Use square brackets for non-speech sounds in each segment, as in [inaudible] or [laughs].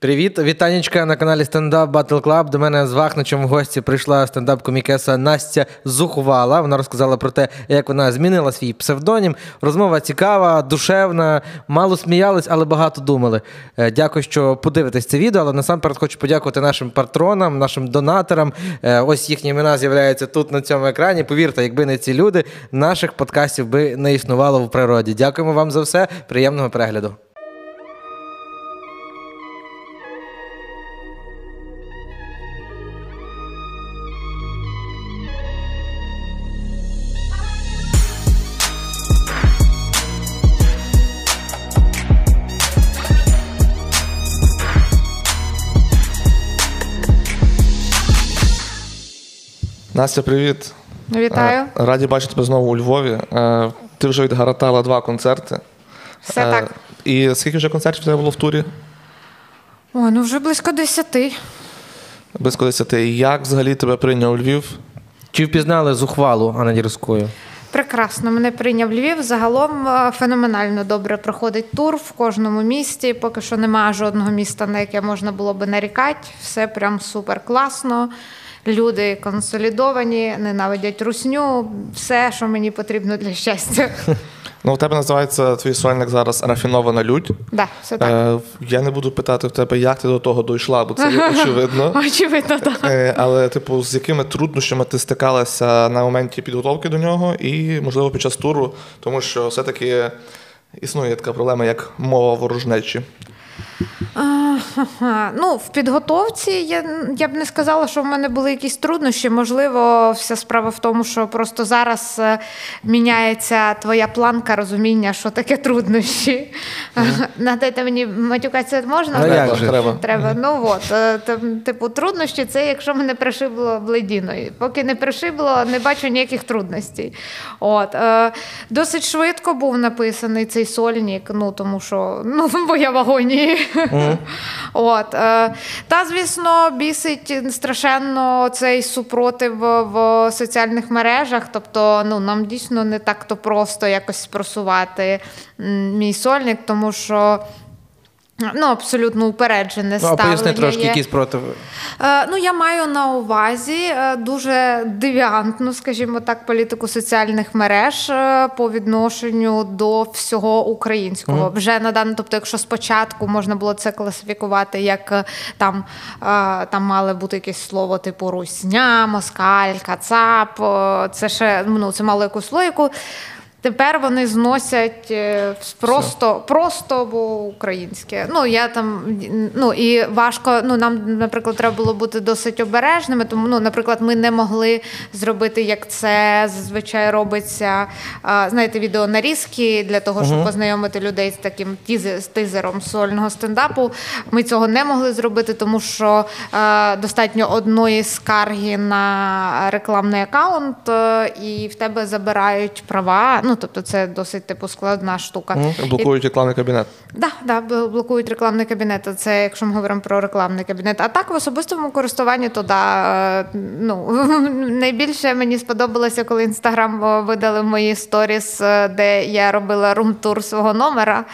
Привіт, вітанечка на каналі Стендап Battle Club. До мене з Вахничем в гості прийшла стендап-комікеса Настя Зухвала. Вона розказала про те, як вона змінила свій псевдонім. Розмова цікава, душевна, мало сміялись, але багато думали. Е, дякую, що подивитесь це відео. Але насамперед хочу подякувати нашим патронам, нашим донаторам. Е, ось їхні імена з'являються тут на цьому екрані. Повірте, якби не ці люди, наших подкастів би не існувало в природі. Дякуємо вам за все. Приємного перегляду. Настя, привіт. Вітаю. Е, Раді бачити тебе знову у Львові. Е, Ти вже відгаратала два концерти. Все Е, так. І скільки вже концертів у тебе було в турі? Ой, ну вже близько десяти. Близько десяти. Як взагалі тебе прийняв Львів? Чи впізнали зухвалу Анна Дірською? Прекрасно, мене прийняв Львів. Загалом феноменально добре проходить тур в кожному місті. Поки що немає жодного міста, на яке можна було би нарікати. Все прям супер класно. Люди консолідовані, ненавидять русню, все, що мені потрібно для щастя. [laughs] Ну, у тебе називається твій сольник зараз Рафінована людь. Да, все так. Е, Я не буду питати в тебе, як ти до того дійшла, бо це є [laughs] очевидно. Очевидно, так. Е, Але, типу, з якими труднощами ти стикалася на моменті підготовки до нього і, можливо, під час туру, тому що все-таки існує така проблема, як мова ворожнечі. Ну, в підготовці я, я б не сказала, що в мене були якісь труднощі. Можливо, вся справа в тому, що просто зараз е, міняється твоя планка розуміння, що таке труднощі. Нагадайте мені, матюкатися можна? Як же? Треба. Треба. Ну от, е, типу, труднощі це якщо мене пришибло бледіною. Поки не пришибло, не бачу ніяких трудностей. От, е, досить швидко був написаний цей сольник, ну тому що ну, [laughs] бо я в агонії. От, е, та, звісно, бісить страшенно цей супротив в соціальних мережах. Тобто, ну, нам дійсно не так-то просто якось спросувати мій сольник, тому що. Ну, абсолютно упереджене Ну, а ставлення. поясни трошки, є. які спротив. Е, Ну, я маю на увазі е, дуже девіантну, скажімо так, політику соціальних мереж е, по відношенню до всього українського. Вже на даний, тобто, якщо спочатку можна було це класифікувати, як е, там, е, там мали бути якесь слово типу русня, москаль, кацап, е, це ще ну, це мало якусь логіку. Тепер вони зносять е, просто, просто бо українське. Ну я там ну і важко. Ну нам, наприклад, треба було бути досить обережними. Тому, ну, наприклад, ми не могли зробити, як це зазвичай робиться. а, Знаєте, відео нарізки для того, щоб познайомити людей з таким тізе- з тизером сольного стендапу. Ми цього не могли зробити, тому що е, достатньо одної скарги на рекламний аккаунт, е, і в тебе забирають права. Ну тобто, це досить типу складна штука. І- Блокують рекламний кабінет. Да, да, блокують рекламний кабінет. Це якщо ми говоримо про рекламний кабінет. А так в особистому користуванні, то да, е, ну [laughs] найбільше мені сподобалося, коли інстаграм видали мої сторіс, е, де я робила рум-тур свого номера.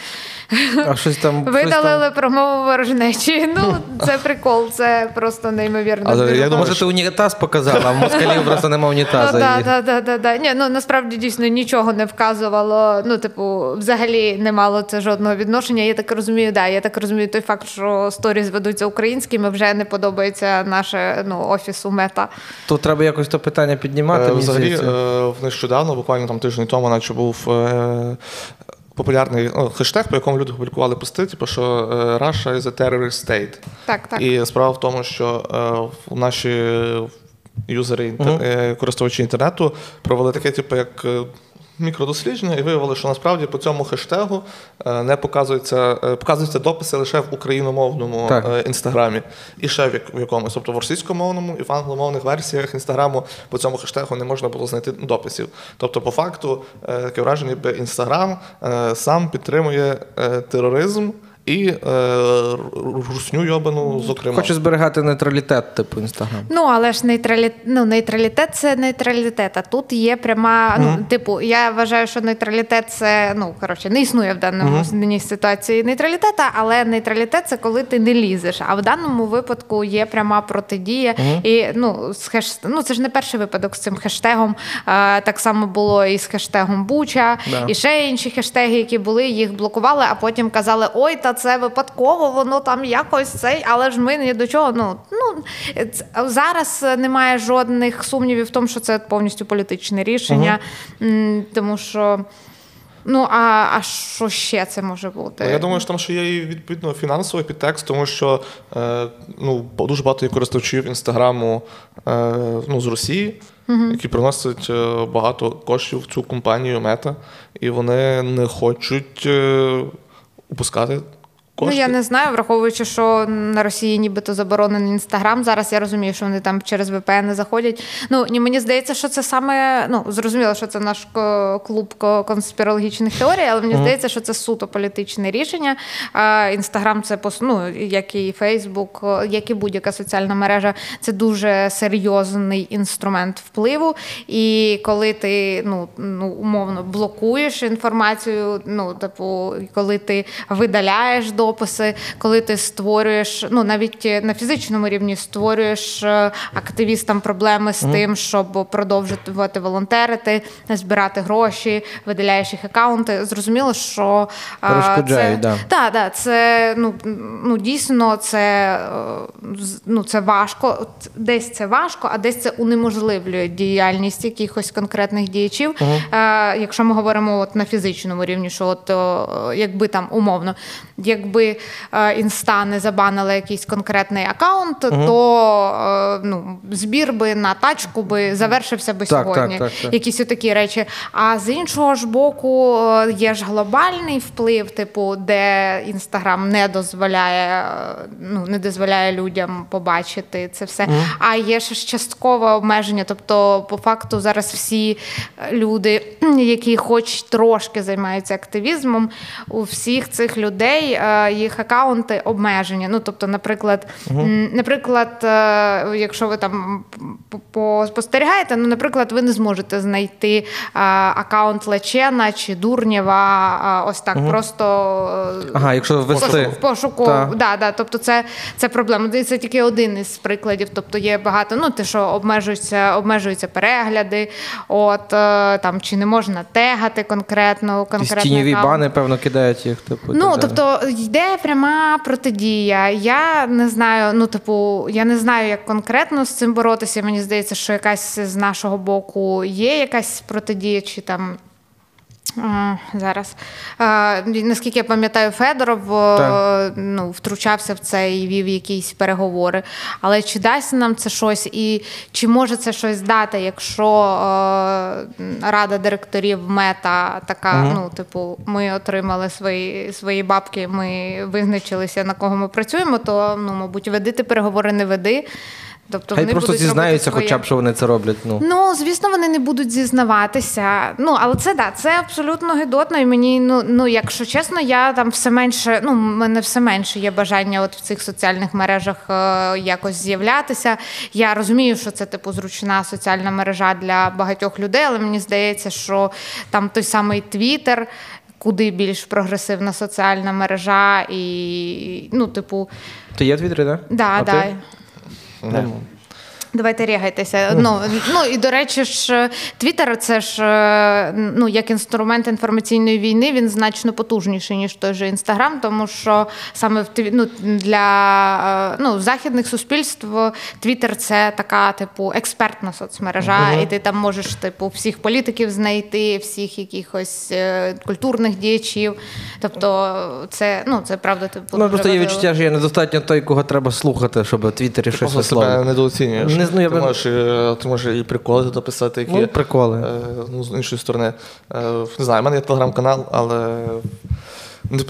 А щось там. щось Видалили промову ворожнечі. Ну, це прикол, це просто неймовірно. Але я там... Може, ти унітаз показала, а в москалів просто нема унітаза. Ну, да, да, да, да. Ні, ну насправді дійсно нічого не вказувало. Ну, типу, взагалі не мало це жодного відношення. Я так розумію, да, я так розумію, той факт, що сторіс ведуться українськими, вже не подобається наше ну, офісу мета. Тут треба якось то питання піднімати. Е, Взагалі, е, нещодавно, буквально там тиждень тому, наче був е, популярний ну, хештег, по якому люди публікували пости, типу, що е, Russia is a terrorist state. Так, так. І справа в тому, що е, наші юзери, інтер... е, користувачі інтернету провели таке, типу, як. Мікродослідження і виявили, що насправді по цьому хештегу е, не показуються, е, показуються дописи лише в україномовному Так. е, інстаграмі і ще в, якомусь, тобто в російськомовному і в англомовних версіях інстаграму по цьому хештегу не можна було знайти дописів. Тобто, по факту, таке враження, ніби інстаграм сам підтримує тероризм і е, русню йобану, зокрема. Хоче зберігати нейтралітет, типу інстаграм. Ну, але ж нейтралі... ну, нейтралітет це нейтралітет. А тут є пряма. Ну, типу, я вважаю, що нейтралітет це ну коротше не існує в даному даній ситуації нейтралітета, але нейтралітет це коли ти не лізеш. А в даному випадку є пряма протидія. І ну, з хеш... ну це ж не перший випадок з цим хештегом. А, так само було і з хештегом Буча, Да. і ще інші хештеги, які були, їх блокували, а потім казали: ой, та це випадково, воно там якось цей, але ж ми ні до чого. Ну ну зараз немає жодних сумнівів в тому, що це повністю політичне рішення, М, тому що. Ну, а, а що ще це може бути? Ну, Я думаю, що там ще є і відповідно фінансовий підтекст, тому що е, ну, дуже багато є користувачів інстаграму е, ну, з Росії, які приносять е, багато коштів в цю компанію Мета, і вони не хочуть е, упускати Ну, я не знаю, враховуючи, що на Росії нібито заборонений інстаграм. Зараз я розумію, що вони там через VPN заходять. Ну ні, мені здається, що це саме ну зрозуміло, що це наш клуб конспірологічних теорій, але мені здається, що це суто політичне рішення. Інстаграм це ну, як і Фейсбук, як і будь-яка соціальна мережа, це дуже серйозний інструмент впливу. І коли ти ну, ну умовно блокуєш інформацію, ну типу, коли ти видаляєш дописи, коли ти створюєш, ну навіть на фізичному рівні створюєш е, активістам проблеми з тим, щоб продовжувати волонтерити, збирати гроші, видаляєш їх акаунти. Зрозуміло, що е, це, да. так, да, це ну, ну дійсно це, е, ну, це важко. Десь це важко, а десь це унеможливлює діяльність якихось конкретних діячів. Е, якщо ми говоримо от на фізичному рівні, що от якби там умовно, якби е, інста не забанила якийсь конкретний аккаунт, то е, ну, збір би на тачку би завершився би Так, сьогодні. так, так, так. Якісь отакі речі. А з іншого ж боку, е, є ж глобальний вплив, типу, де інстаграм не дозволяє, ну не дозволяє людям побачити це все. А є ж часткове обмеження. Тобто, по факту, зараз всі люди, [clears throat] які хоч трошки займаються активізмом, у всіх цих людей їх акаунти обмежені. Ну тобто, наприклад, м, наприклад, е, якщо ви там п- по- спостерігаєте, ну, наприклад, ви не зможете знайти е, акаунт Лечена чи Дурнєва, ось так просто е, Ага, якщо ввести. пошуку- в пошуку. Так. Да, да, тобто це, це проблема. Це тільки один із прикладів. Тобто є багато, ну те, що обмежуються, обмежуються перегляди, от там чи не можна тегати конкретно Якісь конкретний тіньові бани, певно, кидають їх. Типу, Ну, тобто йде пряма протидія. Я не знаю, ну, типу, я не знаю, як конкретно з цим боротися. Мені здається, що якась з нашого боку є якась протидія, чи там. Зараз наскільки я пам'ятаю, Федоров Так. ну, втручався в це і вів якісь переговори. Але чи дасть нам це щось, і чи може це щось дати, якщо рада директорів мета така, ну, типу, ми отримали свої, свої бабки, ми визначилися, на кого ми працюємо, то ну, мабуть, веди ти переговори не веди. Тобто Хай вони просто будуть зізнаються, робити хоча б що вони це роблять. Ну. Ну, звісно, вони не будуть зізнаватися. Ну, але це да, це абсолютно гидотно. І мені, ну, ну якщо чесно, я там все менше, ну, в мене все менше є бажання от в цих соціальних мережах е, якось з'являтися. Я розумію, що це типу зручна соціальна мережа для багатьох людей, але мені здається, що там той самий Твіттер, куди більш прогресивна соціальна мережа, і ну, типу, Ти є в Твіттері, так? да, А да. ти? Ну, Давайте рягайтеся. Ну, ну і до речі, ж Твіттер це ж е, ну як інструмент інформаційної війни, він значно потужніший ніж той же інстаграм, тому що саме в ну, для е, ну, західних суспільств Твіттер це така, типу, експертна соцмережа, і ти там можеш типу всіх політиків знайти, всіх якихось е, культурних діячів. Тобто, це ну це правда типу. Ну, просто є відчуття, що я недостатньо той, кого треба слухати, щоб Твіттері щось висловити. недооцінюєш. Не знаю, ти, би- можеш, і- ти можеш і приколи туди писати, які Ну, приколи. Е, ну, з іншої сторони. Е, не знаю, в мене є телеграм-канал, але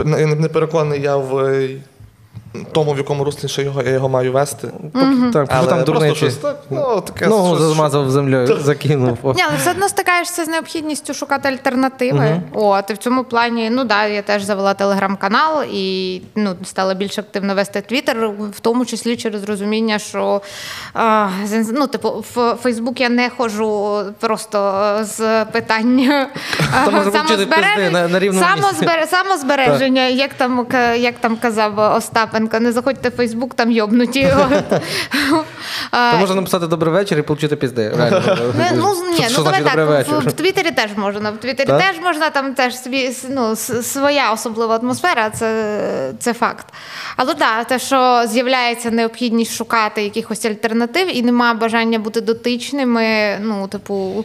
не, не переконаний я в тому, в якому руслі ще його я його маю вести. Так, Але там просто щось так, ну, таке Ногу щось- замазав землею, закинув. Ні, але все одно стикаєшся з необхідністю шукати альтернативи. От, і в цьому плані, ну да, я теж завела телеграм-канал і ну, стала більш активно вести твіттер, в тому числі через розуміння, що а, ну, типу, в Фейсбук я не ходжу просто з питання пизди на- самозбереження, як там, як там казав Остапенко, не заходьте в Фейсбук, там йобнуті. От. [laughs] Можна написати добрий вечір і отримати пізди. Ну, ну ні, ну давай так. В, Твіттері теж можна. В Твіттері теж можна, там теж ну, своя особлива атмосфера, це, це факт. Але так, те, що з'являється необхідність шукати якихось альтернатив і немає бажання бути дотичними, ну, типу,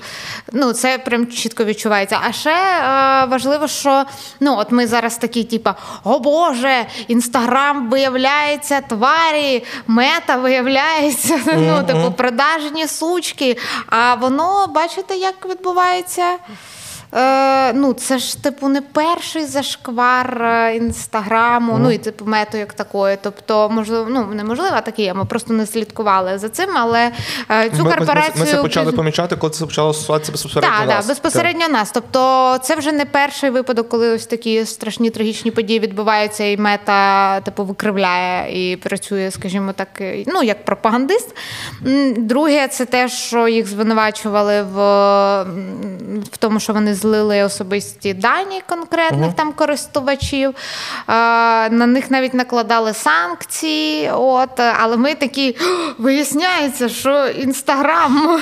ну, це прям чітко відчувається. А ще е, важливо, що ну, от ми зараз такі, типу, о Боже, інстаграм виявляється тварі, мета виявляється, [laughs] ну, типу, продажні сучки. А воно, бачите, як відбувається? Е, ну, це ж типу не перший зашквар е, інстаграму, ну і типу мету як такої. Тобто, можливо, ну неможливо таке, є, ми просто не слідкували за цим, але е, цю Ми, ми, ми, ми це почали помічати, коли це почало стосуватися безпосередньо так, нас. так, безпосередньо нас. Тобто, це вже не перший випадок, коли ось такі страшні трагічні події відбуваються, і мета типу викривляє і працює, скажімо так, ну як пропагандист. Друге, це те, що їх звинувачували в, в тому, що вони злили особисті дані конкретних там користувачів. На них навіть накладали санкції. От, але ми такі виясняється, що інстаграм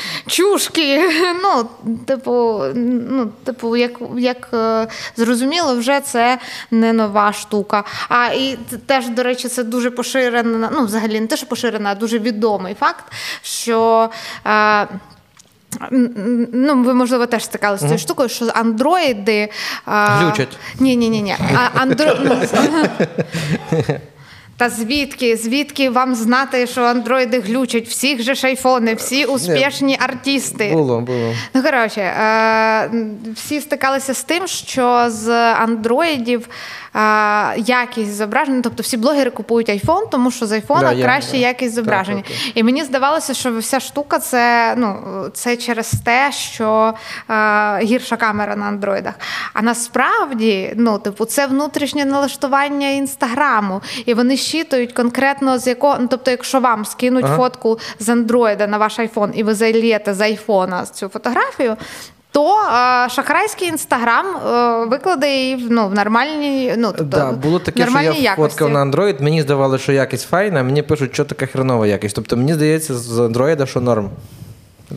[laughs] чушки. [laughs] Ну, типу, ну, типу, як, як е, зрозуміло, вже це не нова штука. А і теж, до речі, це дуже поширена, ну, взагалі не те, що поширена, а дуже відомий факт, що. Е, Ну, ви, можливо, теж стикалися з цією штукою, що андроїди. Глючать. Ні, ні, ні, ні. [laughs] Та звідки? Звідки вам знати, що андроїди глючать? Всіх же ж айфони, всі успішні артисти. Було, було. Ну, коротше, е, всі стикалися з тим, що з андроїдів е, якість зображення, тобто всі блогери купують айфон, тому що з айфона Да, краще да. якість зображення. Так, так, І мені здавалося, що вся штука це, ну, це через те, що е, гірша камера на андроїдах. А насправді, ну, типу, це внутрішнє налаштування інстаграму, і вони щитують конкретно з якого. Ну, тобто, якщо вам скинуть Ага. фотку з андроїда на ваш айфон, і ви зальєте з айфона цю фотографію. То е, шахрайський інстаграм е, викладе її в, ну, в нормальній, ну тобто Да, було таке, що я якості. фоткав на Android, мені здавалося, що якість файна, а мені пишуть, що така хренова якість. Тобто мені здається, з Android, що норм.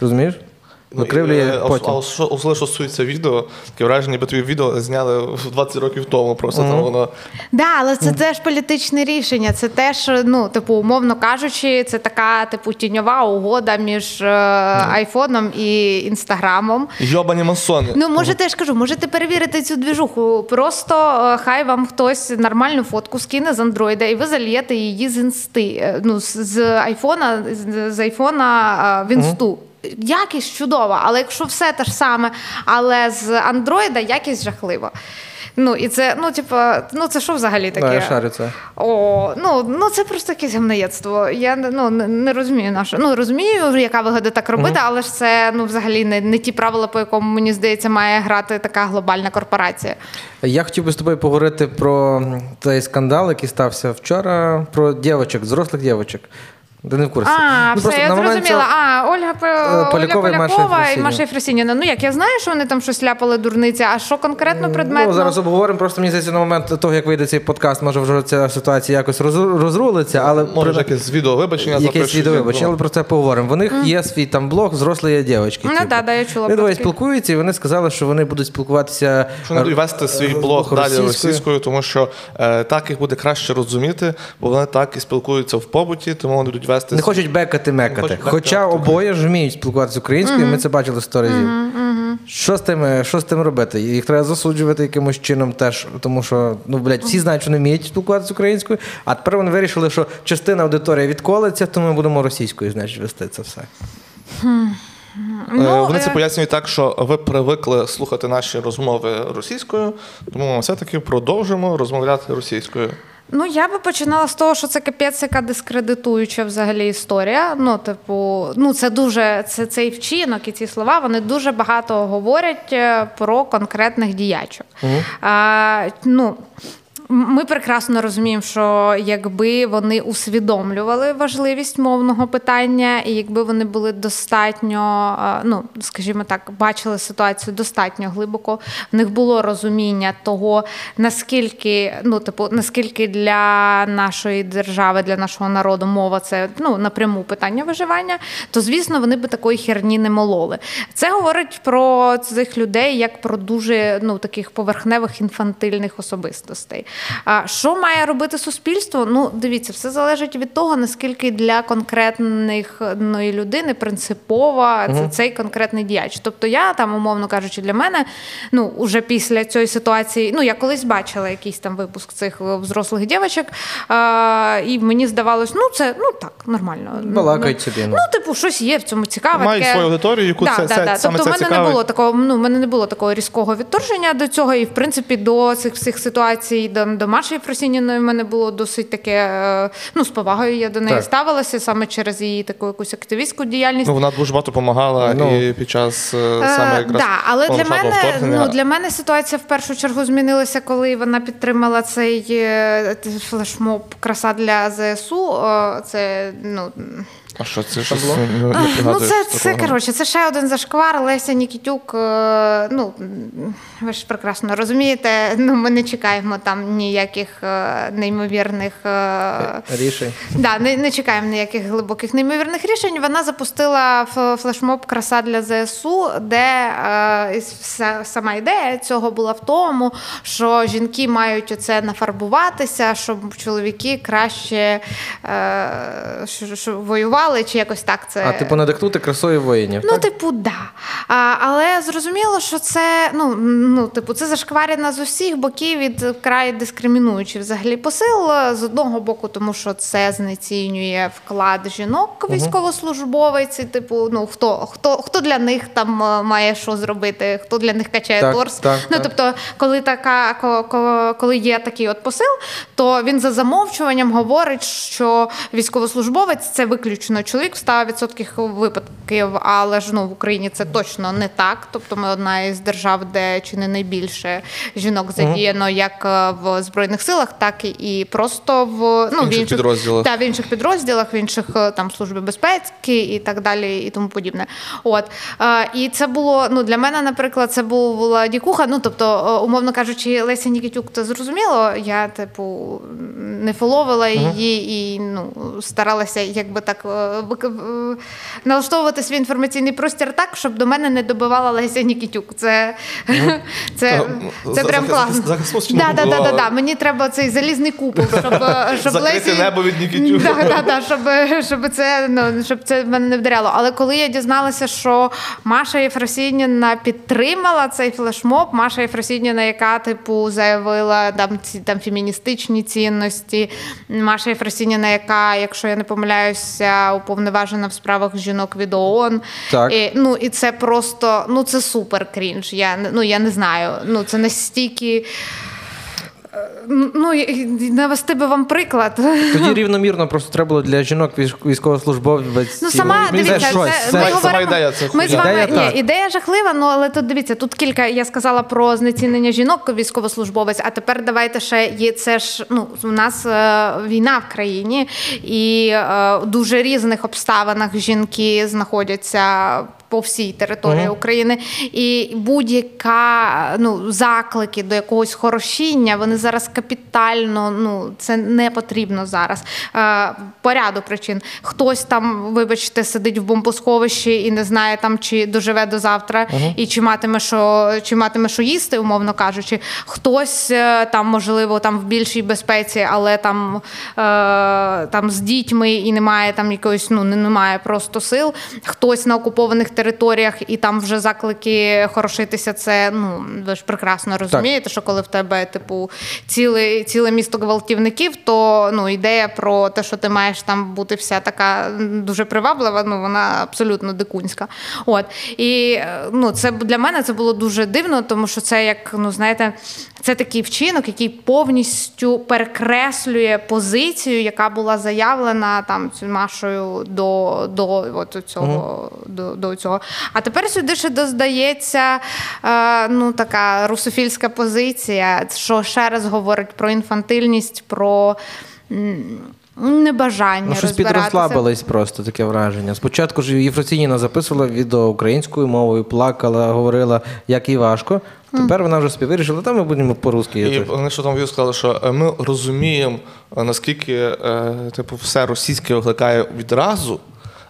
Розумієш? Викривлює Ну, а, потім. а що, особливо, що стосується відео, таке враження, ніби тобі відео зняли 20 років тому. Просто там воно Да, але це теж політичне рішення. Це теж, ну, типу, умовно кажучи, це така, типу, тіньова угода між е, айфоном і інстаграмом. йобані масони. Ну, можете я ж кажу, можете перевірити цю двіжуху. Просто е, хай вам хтось нормальну фотку скине з андроїда, і ви зальєте її з інсти. е, Ну, з, айфона, з, айфона е, в інсту. Якість чудова, але якщо все те ж саме, але з андроїда якість жахлива. Ну, і це, ну, типу, ну це що взагалі таке? Да, я шарю це. О, ну, ну це просто якесь гамнаєцтво. Я ну, не, розумію на. Ну розумію, яка вигода так робити, але ж це ну взагалі не, не ті правила, по якому мені здається, має грати така глобальна корпорація. Я хотів би з тобою поговорити про цей скандал, який стався вчора, про дівочок, зрослих дівочок. Ти не в курсі. А, Ну, все, я зрозуміла. цього- А, Ольга, Полякова і Маша Полякова і Маша Єфросинівна. Ну як я знаю, що вони там щось ляпали дурниця, а що конкретно предметно? Ну, зараз обговоримо. Просто мені здається, на момент того, як вийде цей подкаст, може вже ця ситуація якось роз- розрулиться, але Може, при- якесь відео вибачення якесь запишуть. відео вибачення, але про це поговоримо. В них є свій там блог, зрослі дівчатки. Ну, да, да, я чула Вони двоє спілкуються, і вони сказали, що вони будуть спілкуватися. Що не будуть вести свій е, блог далі російською. російською, тому що е, так їх буде краще розуміти, бо вони так і спілкуються в побуті, тому вони будуть вести Не хочуть бекати мекати. хочуть бекати, Хоча обоє ж вміють спілкуватися українською, ми це бачили сто разів. Що з тим, е, що з тим робити? Їх треба засуджувати якимось чином теж, тому що ну, блядь, всі знають, що не вміють спілкуватися українською, а тепер вони вирішили, що частина аудиторії відколиться, тому ми будемо російською, значить, вести це все. Е, Ну, Вони це е, пояснюють так, що ви привикли слухати наші розмови російською, тому ми все-таки продовжимо розмовляти російською. Ну, я би починала з того, що це капець, яка дискредитуюча взагалі історія. Ну, типу, ну це дуже це цей вчинок і ці слова вони дуже багато говорять е, про конкретних діячок. Угу. А, ну, ми прекрасно розуміємо, що якби вони усвідомлювали важливість мовного питання, і якби вони були достатньо, ну скажімо так, бачили ситуацію достатньо глибоко, в них було розуміння того, наскільки ну, типу, наскільки для нашої держави, для нашого народу мова це ну напряму питання виживання, то звісно вони би такої херні не мололи. Це говорить про цих людей як про дуже ну таких поверхневих інфантильних особистостей. А що має робити суспільство? Ну, дивіться, все залежить від того, наскільки для конкретної людини принципова це цей конкретний діяч. Тобто, я там, умовно кажучи, для мене, ну уже після цієї ситуації, ну я колись бачила якийсь там випуск цих взрослих дівчаток, і мені здавалось, ну це ну так, нормально. Балакають собі. Ну, ну, типу, щось є в цьому цікаве. Мають свою аудиторію, яку да, це, да, це да. саме Тобто, в мене цікавить. не було такого. Ну, в мене не було такого різкого відторження до цього, і в принципі до цих всіх ситуацій до до Маші Фросініної в мене було досить таке. Е, ну, з повагою я до неї так. ставилася саме через її таку якусь активістську діяльність. Ну, вона дуже багато допомагала ну, і під час е, саме якраз да, але для мене ну для мене ситуація в першу чергу змінилася, коли вона підтримала цей е, флешмоб краса для ЗСУ. Це ну. А що це що було? Ну, це це коротше, це ще один зашквар. Леся Нікітюк. Ну ви ж прекрасно розумієте. Ну ми не чекаємо там ніяких неймовірних рішень. Да, не, не чекаємо ніяких глибоких неймовірних рішень. Вона запустила флешмоб краса для ЗСУ, де сама ідея цього була в тому, що жінки мають оце нафарбуватися, щоб чоловіки краще що, що воювали працювали, чи якось так це. А типу надихнути красою воїнів. Ну, так? типу, да. А, Але зрозуміло, що це ну, ну, типу, це зашкварена з усіх боків від край дискримінуючий взагалі посил. З одного боку, тому що це знецінює вклад жінок військовослужбовець. Типу, ну хто хто хто для них там е, має що зробити, хто для них качає так, торс. Так, ну так. тобто, коли така коли є такий от посил, то він за замовчуванням говорить, що військовослужбовець це виключно точно чоловік в 100% випадків, але ж ну в Україні це точно не так. Тобто, ми одна із держав, де чи не найбільше жінок задіяно як е, в збройних силах, так і просто в ну інших в інших підрозділах та в інших підрозділах, в інших е, там служби безпеки і так далі, і тому подібне. От е, і це було ну для мене, наприклад, це була дікуха. Ну тобто, умовно кажучи, Леся Нікітюк, це зрозуміло. Я типу не фоловила її і ну старалася, якби так налаштовувати свій інформаційний простір так, щоб до мене не добивала Леся Нікітюк. Це [laughs] це, це, це прям класно. Да, да, да, да, да. Мені треба цей залізний купол, щоб [laughs] щоб Лесі... небо від Нікітюк. [laughs] Да, да, да, щоб щоб це ну щоб це мене не вдаряло. Але коли я дізналася, що Маша Єфросініна підтримала цей флешмоб, Маша Єфросініна, яка типу заявила там ці там феміністичні цінності, Маша Єфросініна, яка, якщо я не помиляюся, уповноважена в справах жінок від ООН. Так. І, Ну і це просто ну це супер крінж. Я ну я не знаю. Ну це настільки. Ну, навести би вам приклад. Тоді [laughs] рівномірно просто треба було для жінок військовослужбовець. Ну, сама дивіться, це, щось, це, ми сама говоримо, ідея це ми з вами, ідея, ні, ідея жахлива, ну але тут дивіться, тут кілька я сказала про знецінення жінок військовослужбовець, а тепер давайте ще є це ж ну у нас е, війна в країні, і е, дуже різних обставинах жінки знаходяться по всій території uh-huh. України. І будь-яка ну, заклики до якогось хорошіння, вони зараз капітально, ну це не потрібно зараз. Е, по ряду причин. Хтось там, вибачте, сидить в бомбосховищі і не знає там, чи доживе до завтра, uh-huh. і чи матиме що, чи матиме що їсти, умовно кажучи. Хтось е, там, можливо, там в більшій безпеці, але там е, там з дітьми і немає там якоїсь, ну немає просто сил. Хтось на окупованих територіях територіях, і там вже заклики хорошитися. Це ну ви ж прекрасно розумієте, що коли в тебе типу ціле, ціле місто гвалтівників, то ну ідея про те, що ти маєш там бути вся така дуже приваблива, ну вона абсолютно дикунська. От і ну це для мене це було дуже дивно, тому що це як ну знаєте, це такий вчинок, який повністю перекреслює позицію, яка була заявлена там Машою до до от цього. Uh-huh. До, до цього. А тепер сюди ще доздається е, ну, така русофільська позиція, що ще раз говорить про інфантильність, про. Небажання Ну, щось підрослабились просто таке враження. Спочатку ж Єфросініна записувала відео українською мовою, плакала, говорила, як їй важко. Тепер вона вже собі вирішила, там ми будемо по-русски. І вони що там сказали, що е, ми розуміємо, е, наскільки типу, все російське викликає відразу,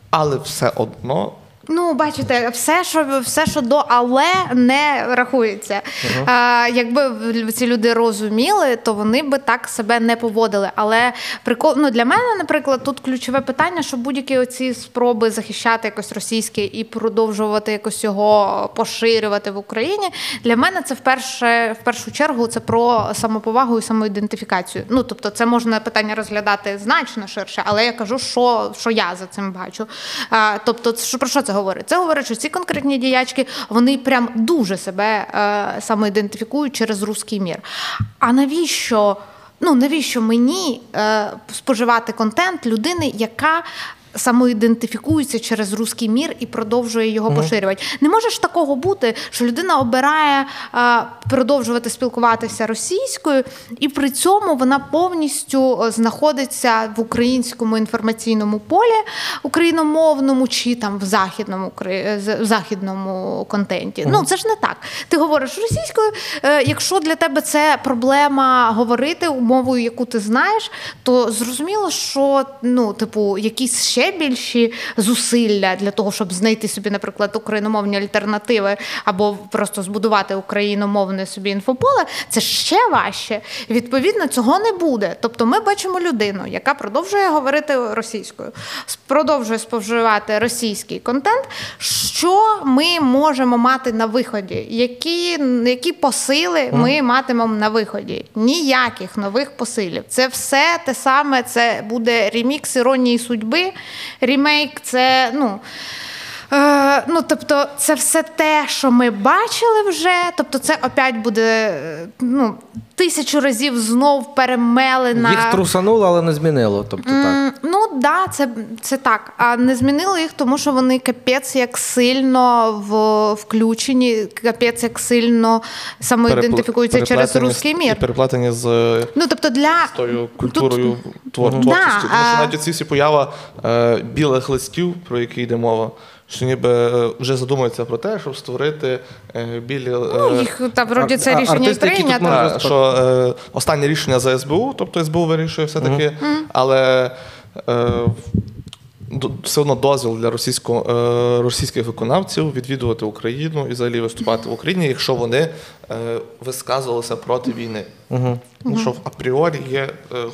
але все одно Ну, бачите, все, що все, що до але не рахується. Uh-huh. А, Якби ці люди розуміли, то вони би так себе не поводили. Але прикол ну, для мене, наприклад, тут ключове питання, що будь-які оці спроби захищати якось російське і продовжувати якось його поширювати в Україні. Для мене це вперше в першу чергу це про самоповагу і самоідентифікацію. Ну тобто, це можна питання розглядати значно ширше, але я кажу, що що я за цим бачу. А, Тобто, що про що це? Говорить? Це говорить, що ці конкретні діячки вони прям дуже себе е, самоідентифікують через русський мір. А навіщо? Ну навіщо мені е, споживати контент людини, яка самоідентифікується через руський мір і продовжує його mm. поширювати. Не може ж такого бути, що людина обирає а, продовжувати спілкуватися російською, і при цьому вона повністю знаходиться в українському інформаційному полі, україномовному чи там в західному в західному контенті. Mm. Ну це ж не так. Ти говориш російською. Е, якщо для тебе це проблема говорити мовою, яку ти знаєш, то зрозуміло, що ну, типу, якісь ще ще більші зусилля для того, щоб знайти собі, наприклад, україномовні альтернативи або просто збудувати україномовне собі інфополе, це ще важче. Відповідно, цього не буде. Тобто, ми бачимо людину, яка продовжує говорити російською, продовжує споживати російський контент. Що ми можемо мати на виході? Які які посили ми матимемо на виході? Ніяких нових посилів. Це все те саме, це буде ремікс іронії судьби, Рімейк це, ну. Е, ну, тобто, це все те, що ми бачили вже. Тобто, це опять буде ну, тисячу разів знов перемелена. Їх трусануло, але не змінило. Тобто, так. Ну да, це це так. А не змінило їх, тому що вони капець як сильно в включені, капець як сильно самоідентифікуються через русський мір. І переплетені з ну, тобто, для... з тою культурою Тут... твор... творчості. Да, тому що навіть ці всі поява е, білих листів, про які йде мова що ніби е, вже задумуються про те, щоб створити е, білі. Е, ну, їх там вроді це рішення прийнято. Що е, останнє рішення за СБУ, тобто СБУ вирішує все-таки, mm-hmm. але. Е, все одно дозвіл для російсько, російських виконавців відвідувати Україну і взагалі виступати в Україні, якщо вони висказувалися проти війни. Угу. Тому що апріорі є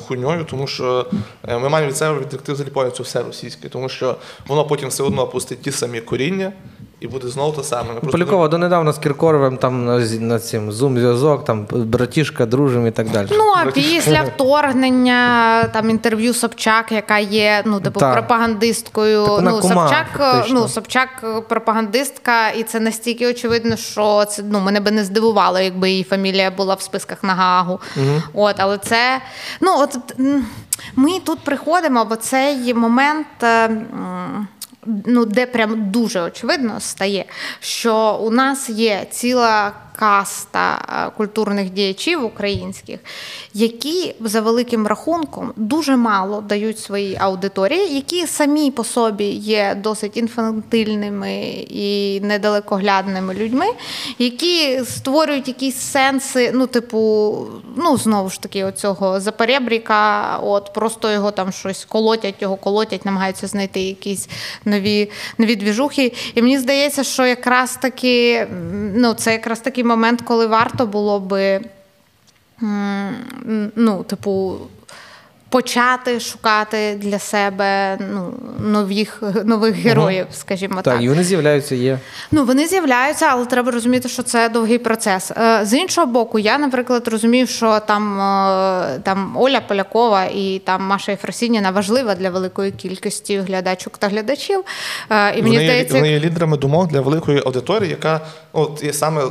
хуйньою, тому що ми маємо від себе відректи взагалі повністю все російське, тому що воно потім все одно пустить ті самі коріння. І буде знову те саме. Ми Полякова донедавна з Кіркоровим там на, на цим зум-зв'язок, там братішка, дружим і так далі. Ну а після вторгнення там інтерв'ю Собчак, яка є ну типу так. пропагандисткою. Так ну кума, Собчак, ну Собчак пропагандистка, і це настільки очевидно, що це ну мене би не здивувало, якби її фамілія була в списках на Гаагу. Угу. От, але це ну от ми тут приходимо, бо цей момент. Ну, де прям дуже очевидно стає, що у нас є ціла каста е, культурних діячів українських, які за великим рахунком дуже мало дають своїй аудиторії, які самі по собі є досить інфантильними і недалекоглядними людьми, які створюють якісь сенси, ну, типу, ну знову ж таки, оцього заперебріка, от просто його там щось колотять, його колотять, намагаються знайти якісь нові нові двіжухи. І мені здається, що якраз таки, ну, це якраз такий момент, коли варто було би, ну, типу, почати шукати для себе ну, нових, нових героїв, скажімо так. Так, і вони з'являються, є. Ну, вони з'являються, але треба розуміти, що це довгий процес. Е, З іншого боку, я, наприклад, розумію, що там, е, там Оля Полякова і там Маша Єфросініна важлива для великої кількості глядачок та глядачів. Е, І мені вони, здається, вони є лідерами думок для великої аудиторії, яка от є саме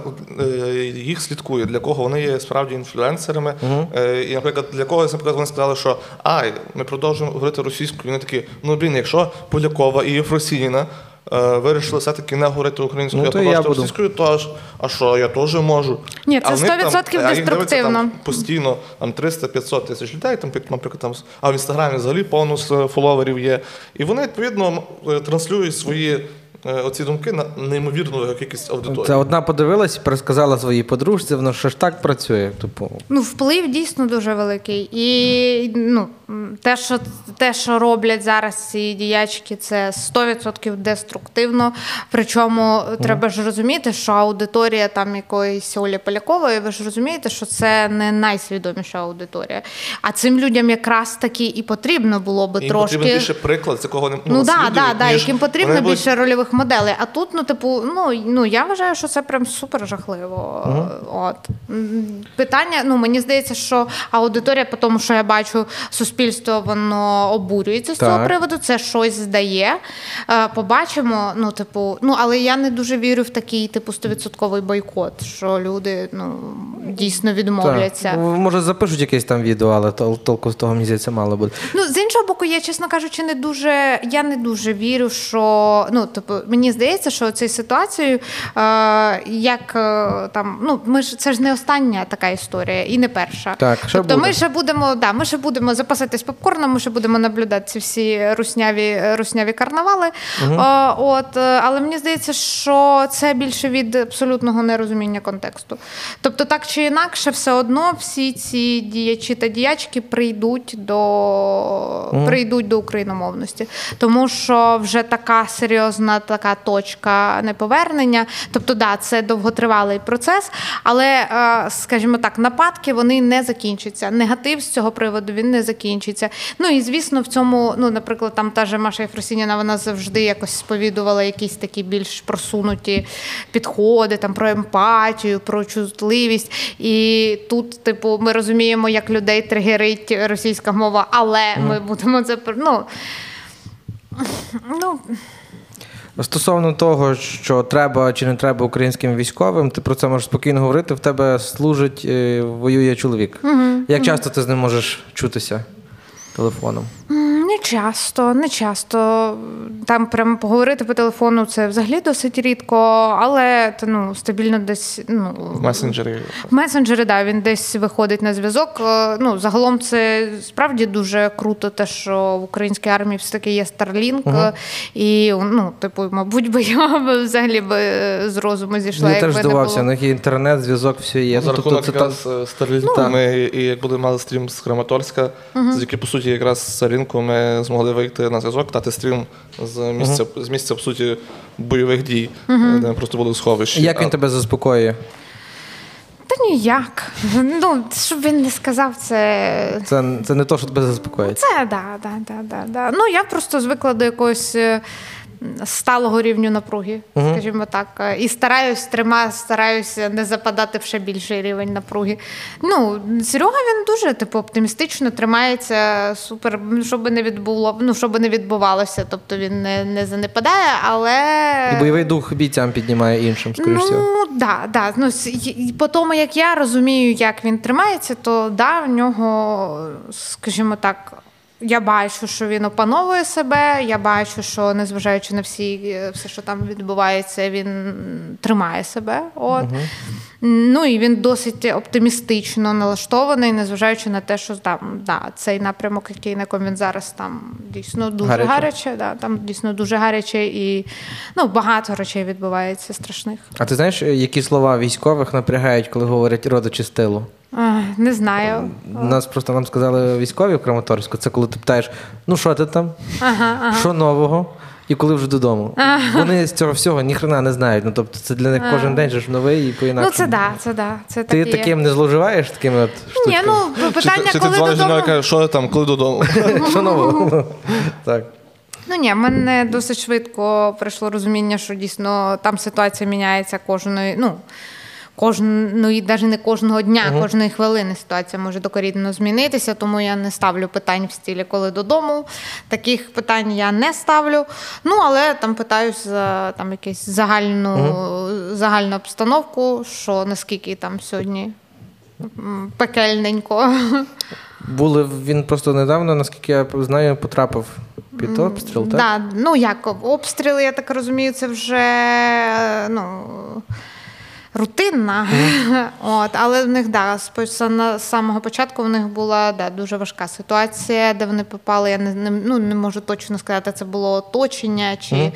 їх слідкує, для кого вони є справді інфлюенсерами. Е, І, наприклад, для когось, наприклад, вони сказали, що ай, ми продовжуємо говорити російською. Вони такі, ну блін, якщо Полякова і Єфросініна е, вирішили все-таки не говорити українською, Ну, а то і я буду. російською, то аж, а що, я теж можу. Ні, це А в там- 100% а їх дивиться деструктивно. Там постійно там 300-500 тисяч людей, там, наприклад, там, а в інстаграмі взагалі повно з фоловерів є. І вони, відповідно, м, транслюють свої е, оці думки на неймовірну кількість аудиторії. Це одна подивилась і пересказала своїй подружці, воно що ж так працює. Типу, Ну, вплив дійсно дуже великий. І ну, те, що, те, що роблять зараз ці діячки, це 100% деструктивно. Причому треба ж розуміти, що аудиторія там якоїсь Олі Полякової, ви ж розумієте, що це не найсвідоміша аудиторія. А цим людям якраз таки і потрібно було би Їм трошки. потрібен більше приклад, з якого вони Ну да, наслідують, да, да, ніж яким потрібно більше рольових моделей. А тут, ну, типу, ну, ну я вважаю, що це прям супер жахливо. От питання, ну мені здається, що аудиторія, по тому, що я бачу, суспільство воно обурюється з цього приводу, це щось здає. Е, Побачимо, ну, типу, ну але я не дуже вірю в такий, типу, стовідсотковий бойкот, що люди ну дійсно відмовляться. Так. Може, запишуть якесь там відео, але тол- толку з того, мені здається, мало буде. Ну, з іншого боку, я, чесно кажучи, не дуже, я не дуже вірю, що ну, типу, мені здається, що цією ситуацією, е, як е, там, ну, ми ж це ж не остання така історія і не перша. Так, ще тобто буде. ми ще будемо, да, ми ще будемо запасатись попкорном, ми ще будемо наблюдати ці всі русняві, русняві карнавали. Е, от, але мені здається, що це більше від абсолютного нерозуміння контексту. Тобто, так чи інакше, все одно всі ці діячі та діячки прийдуть до, прийдуть до україномовності. Тому що вже така серйозна така точка неповернення. Тобто, да, це довготривалий процес, але, е, скажімо так, нападки вони не закінчаться. Негатив з цього приводу він не закінчиться. Ну і звісно, в цьому, ну, наприклад, там та же Маша Єфросініна, вона завжди якось сповідувала якісь такі більш просунуті підходи, там про емпатію, про чутливість. І тут, типу, ми розуміємо, як людей тригерить російська мова, але ми будемо це ну, ну Стосовно того, що треба чи не треба українським військовим, ти про це можеш спокійно говорити. В тебе служить, е, воює чоловік. Як часто ти з ним можеш чутися телефоном? Часто, не часто. Там прямо поговорити по телефону це взагалі досить рідко, але та, ну, стабільно десь ну, в месенджері. В месенджери, да, він десь виходить на зв'язок. Е, Ну, загалом це справді дуже круто, те, що в українській армії все-таки є Starlink. І, ну, типу, мабуть, би я б взагалі би з розуму зійшла, Я теж здивався, у них є інтернет, зв'язок, все є. За Ну, тобто рахунок це якраз е, Starlink ми, і як були мали стрім з Краматорська, з завдяки, по суті, якраз Starlink ми змогли вийти на зв'язок, дати стрім з місця, з місця, по суті, бойових дій, де ми просто були в сховищі. Як він А- тебе заспокоює? Та ніяк. Ну, щоб він не сказав, це. Це, це не то, що тебе заспокоїть. Це да, да, да, да, да. Ну я просто звикла до якогось е, сталого рівню напруги, скажімо так. І стараюсь трима, стараюся не западати в ще більший рівень напруги. Ну, Серега він дуже типу оптимістично тримається, супер, ну, що би не відбуло, ну що би не відбувалося, тобто він не, не занепадає, але І бойовий дух бійцям піднімає іншим, скоріш всього. Ну, да, да. Ну, по тому, як я розумію, як він тримається, то да, в нього, скажімо так, я бачу, що він опановує себе. Я бачу, що незважаючи на всі е, все, що там відбувається, він тримає себе. От. Ну і він досить оптимістично налаштований, незважаючи на те, що там да, цей напрямок, який на якому він зараз там дійсно дуже Гаряче. гаряче, да, там дійсно дуже гаряче і ну, багато речей відбувається страшних. А ти знаєш, які слова військових напрягають, коли говорять родичі з тилу? А, не знаю. Нас просто нам сказали військові в Краматорську, це коли ти питаєш, ну що ти там? Ага, ага. Що нового? і коли вже додому. Вони з цього всього ніхрена не знають. Ну тобто це для них кожен день ж новий і по Ну, це да, це да. Це Ти так і є. таким не зловживаєш такими от Ні, ну питання, чи, ти- чи ти коли дзвониш і додому. кажеш, що там, коли додому? [laughs] Що нового? [laughs] Так. Ну ні, в мене досить швидко прийшло розуміння, що дійсно там ситуація міняється кожної, ну. Кожної, навіть не кожного дня, кожної хвилини ситуація може докорінно змінитися, тому я не ставлю питань в стілі, коли додому. Таких питань я не ставлю. Ну, але там питаюсь за там якусь загальну, загальну обстановку, що наскільки там сьогодні пекельненько. Були він просто недавно, наскільки я знаю, потрапив під обстріл, так? Да, ну як обстріли, я так розумію, це вже ну, рутинна. От, але в них да, з самого початку в них була да, дуже важка ситуація, де вони попали. Я не, не, ну, не можу точно сказати, це було оточення чи.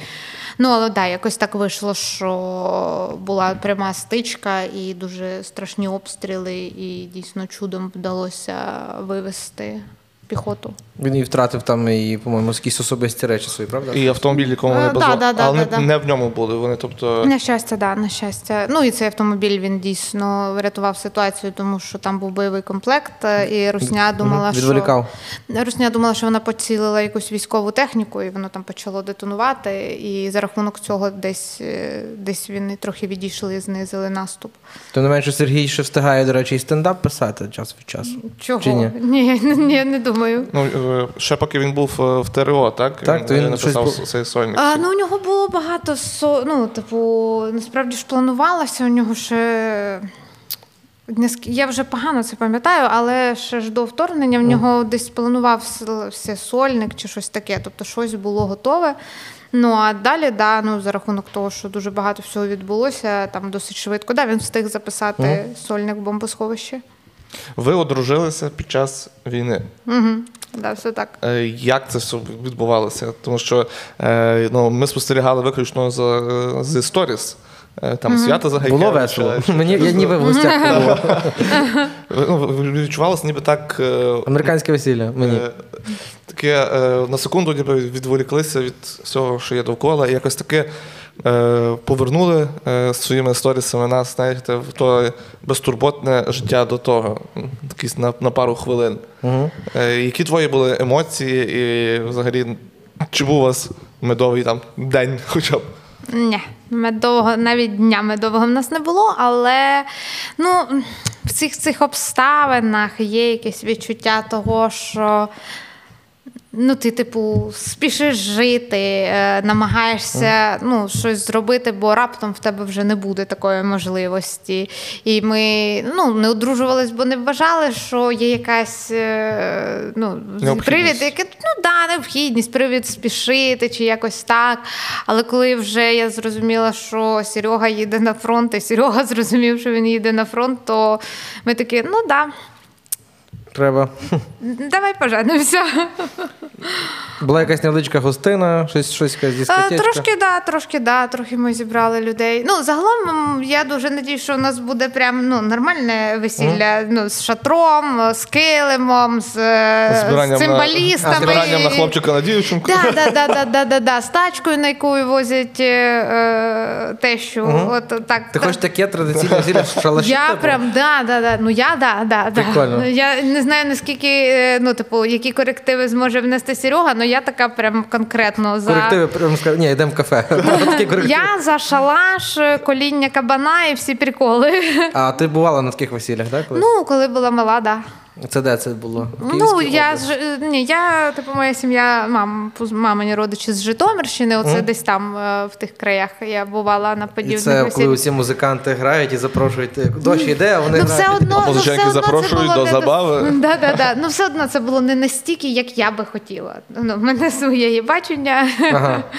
Ну, але да, якось так вийшло, що була пряма стичка і дуже страшні обстріли, і дійсно чудом вдалося вивести піхоту. Він і втратив там і, по-моєму, якісь особисті речі свої, правда? І автомобіль, якому вони да, базували, да, да, але да, не, да. не в ньому були. Вони, тобто, На щастя, да, на щастя. Ну і цей автомобіль він дійсно врятував ситуацію, тому що там був бойовий комплект, е, і Русня думала, Відволікав. що Русня думала, що вона поцілила якусь військову техніку, і воно там почало детонувати. І за рахунок цього десь е, десь він трохи відійшли, і знизили наступ. Тим не менше, Сергій ще встигає, до речі, і стендап писати час від часу. Чого? Чи ні? Ні, ні, не думаю. ну, е, ще поки він був е, в ТРО, так? Так, то він е, написав щось цей сольник. А, ну, у нього було багато со... ну, типу, насправді ж планувалося, у нього ще. Я вже погано це пам'ятаю, але ще ж до вторгнення в нього десь планувався сольник чи щось таке. Тобто щось було готове. Ну а далі, да, ну, за рахунок того, що дуже багато всього відбулося, там досить швидко. Да, він встиг записати сольник в бомбосховище. Ви одружилися під час війни. Угу. Да, все так. Е, Як це все відбувалося? Тому що е, ну, ми спостерігали виключно за, е, з сторіс. Е, Там свята за Було весело. Мені я ніби в гостях було. [laughs] Ну, ви відчувалося ніби так. Американське весілля. Мені. Таке на секунду ніби відволіклися від всього, що є довкола, і якось таке повернули е, своїми сторісами нас, знаєте, в то безтурботне життя до того, якісь на, на пару хвилин. Угу. Е, які твої були емоції, і взагалі, чи був у вас медовий там день [laughs] хоча б? Ні, медового, навіть дня медового в нас не було, але ну, в цих цих обставинах є якесь відчуття того, що. Ну, ти, типу, спішиш жити, е, намагаєшся ну, щось зробити, бо раптом в тебе вже не буде такої можливості. І ми ну, не одружувались, бо не вважали, що є якась е, ну, привід, яке, ну да, необхідність, привід спішити чи якось так. Але коли вже я зрозуміла, що Серега їде на фронт, і Серега [laughs] зрозумів, що він їде на фронт, то ми такі, ну да, Треба. давай поженимося. Була якась невеличка гостина, щось, щось якась Е, дискотечка. Трошки да, трошки да, трохи ми зібрали людей. Ну, загалом я дуже надію, що у нас буде прям ну, нормальне весілля ну, з шатром, з килимом, з, е, з на, цимбалістами. збиранням на хлопчика на дівчинку. Да, да, да, да, да, да, да, з тачкою, на яку возять е, е, тещу. От, так, Ти так. хочеш таке традиційне весілля шалаші? Я прям, да, да, да. Ну я да, да, да. Прикольно. Я не знаю наскільки, е, ну, типу, які корективи зможе внести Серега, але я така прям конкретно за. Корективи прям скажу, ні, йдемо в кафе. [laughs] Я за шалаш, коління кабана і всі приколи. А ти бувала на таких весіллях, так? колись? Ну, коли була мала, да. Це де це було? Ну, я ж ні, я, типу, моя сім'я, мам, мамині родичі з Житомирщини, оце десь там е, в тих краях я бувала на І подібних це коли усі музиканти грають і запрошують. е, Дощ іде, а вони Ну, грають. все одно, А ну, музиченки все одно це запрошують було до забави? Да, да, да. Ну, все одно це було не настільки, як я би хотіла. Ну, в мене своє є бачення. Ага. [laughs]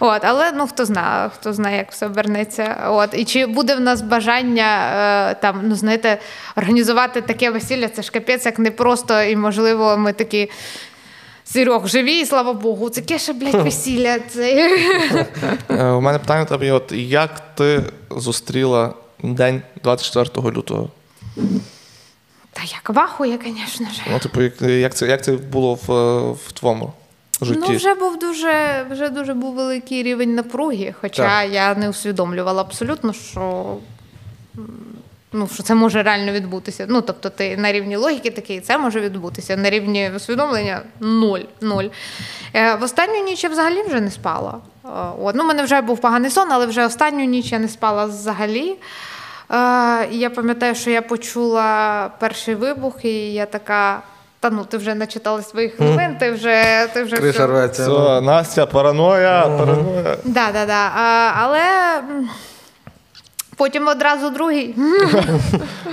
От, але ну хто знає, хто знає, як все обернеться. От і чи буде в нас бажання е, там, ну знаєте, організувати таке весілля? Це ж капець, як непросто, і можливо, ми такі. Серег, живі, і слава Богу, це кеше, блядь, весілля. Це... Е, У мене питання є: от як ти зустріла день 24 лютого? Та як вахує, звісно ж. Ну, типу, як, як, це, як це було в, в твоєму? В житті? Ну, вже був дуже, вже дуже був великий рівень напруги, хоча Так. я не усвідомлювала абсолютно, що. Ну, що це може реально відбутися. Ну, тобто, ти на рівні логіки такий, це може відбутися. На рівні усвідомлення нуль. нуль. Е, в останню ніч я взагалі вже не спала. Е, от. Ну, у мене вже був поганий сон, але вже останню ніч я не спала взагалі. Е, я пам'ятаю, що я почула перший вибух, і я така. Та ну, ти вже начитала своїх новин, ти вже ти вже Криша все. рветься. Все, Настя, параноя, параноя. Да, да, да. А, але потім одразу другий. [laughs]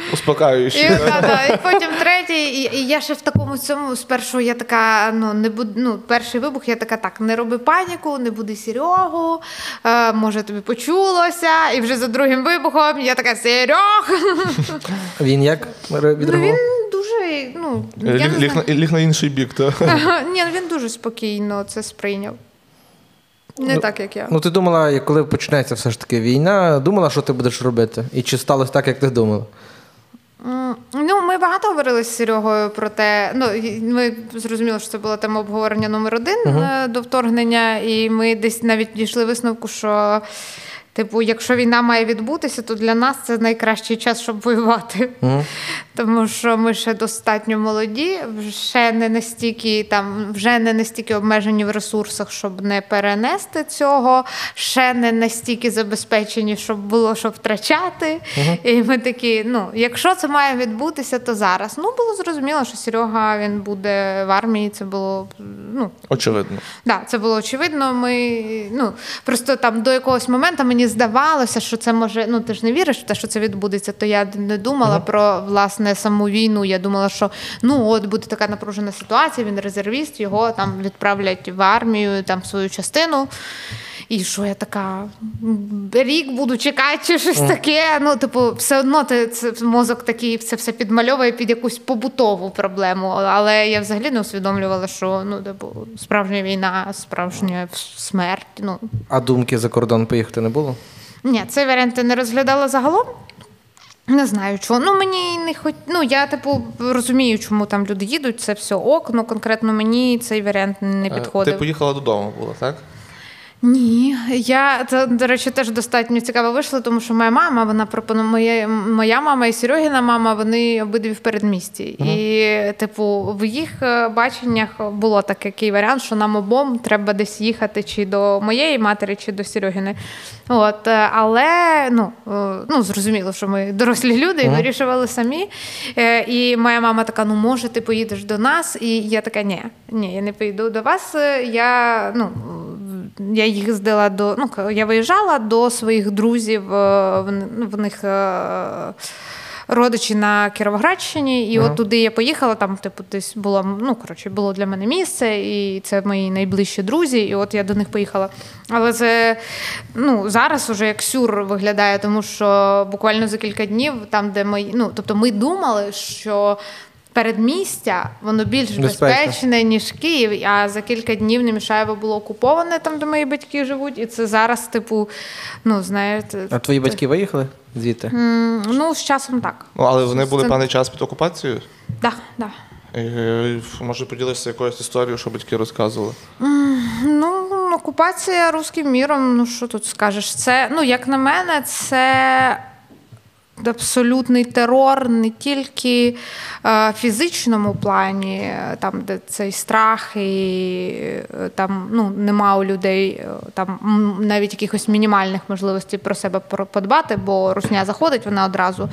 І, Успокаюючи. да, да, і потім третій. І, і я ще в такому цьому спершу я така, ну не буду, ну, перший вибух, я така, так, не роби паніку, не буди Серегу, е, може тобі почулося. І вже за другим вибухом я така Серег. Він як Ну він дуже, ну, я не Ліг, ліг, знаю. на, ліг на інший бік. То. Ні, ну, він дуже спокійно це сприйняв. Не Ну, так, як я. Ну, ти думала, як- коли почнеться все ж таки війна, думала, що ти будеш робити? І чи сталося так, як ти думала? М, Ну, ми багато говорили з Серегою про те. Ну, і ми зрозуміли, що це була тема обговорення номер один е, до вторгнення, і ми десь навіть дійшли висновку, що. Типу, якщо війна має відбутися, то для нас це найкращий час, щоб воювати. Тому що ми ще достатньо молоді, ще не настільки там, вже не настільки обмежені в ресурсах, щоб не перенести цього, ще не настільки забезпечені, щоб було що втрачати. І ми такі, ну, якщо це має відбутися, то зараз. Ну, було зрозуміло, що Серега він буде в армії. Це було ну, Очевидно. Да, це було очевидно. Ми ну просто там до якогось моменту мені здавалося, що це може. Ну ти ж не віриш в те, що це відбудеться. То я не думала про власне саму війну. Я думала, що ну от буде така напружена ситуація. Він резервіст, його там відправлять в армію, там в свою частину. І що я така рік буду чекати, чи щось таке. Ну, типу, все одно ти це мозок такий це все підмальовує під якусь побутову проблему. Але я взагалі не усвідомлювала, що ну, типу, справжня війна, справжня смерть. Ну А думки за кордон поїхати не було? ні, цей варіант я не розглядала загалом. Не знаю чого. Ну мені не хоч. Ну я типу розумію, чому там люди їдуть. Це все ок. Ну конкретно мені цей варіант не Е, підходив. Ти поїхала додому, було, так? Ні, я це, до речі, теж достатньо цікаво вийшло, тому що моя мама, вона пропонує моя, моя мама і Серегіна мама, вони обидві в передмісті. І, типу, в їх е, баченнях було такий варіант, що нам обом треба десь їхати чи до моєї матері, чи до Серегіни. От, е, але ну, е, ну, зрозуміло, що ми дорослі люди і вирішували самі. І моя мама така: ну може, ти поїдеш до нас? І я така, ні, ні, я не поїду до вас. Я ну. Я їх здала до ну я виїжджала до своїх друзів. е, В, в них е, родичі на Кіровоградщині, і от туди я поїхала. Там, типу, десь було ну коротше, було для мене місце, і це мої найближчі друзі. І от я до них поїхала. Але це ну зараз уже як сюр виглядає, тому що буквально за кілька днів, там, де ми, ну тобто, ми думали, що. Передмістя, воно більш Безпечно. безпечне, ніж Київ. А за кілька днів Немішаєво було окуповане там, де мої батьки живуть. І це зараз, типу, ну знаєте, А твої батьки виїхали звідти? м, ну з часом так. Ну, але вони були Це- певний час під окупацією. Да, да. Е, Може, поділишся якоюсь історією, що батьки розказували. Ну, окупація руським міром, ну що тут скажеш? Це, ну, як на мене, це абсолютний терор не тільки е, фізичному плані, е, там, де цей страх, і е, там ну, нема у людей там навіть якихось мінімальних можливостей про себе подбати, бо русня заходить, вона одразу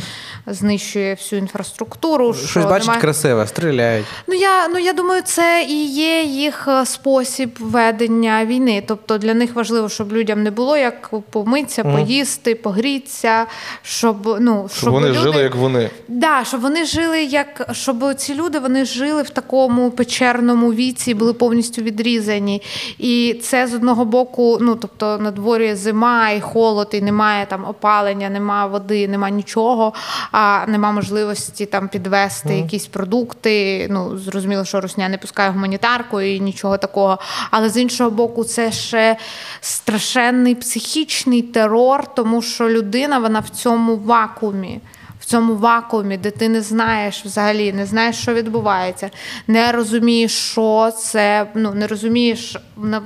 знищує всю інфраструктуру. що Щось бачать немає- красиве, стріляють. Ну я ну я думаю, це і є їх спосіб ведення війни. Тобто для них важливо, щоб людям не було як помитися, поїсти, погрітися, щоб ну Щоб вони люди... жили, як вони. Да, щоб вони жили як щоб ці люди вони жили в такому печерному віці, були повністю відрізані. І це з одного боку, ну тобто на дворі зима і холод, і немає там опалення, немає води, немає нічого, а нема можливості там підвести якісь продукти. Ну зрозуміло, що Русня не пускає гуманітарку і нічого такого. Але з іншого боку, це ще страшенний психічний терор, тому що людина вона в цьому вакуумі. В в цьому вакуумі, де ти не знаєш взагалі, не знаєш, що відбувається, не розумієш, що це, ну не розумієш,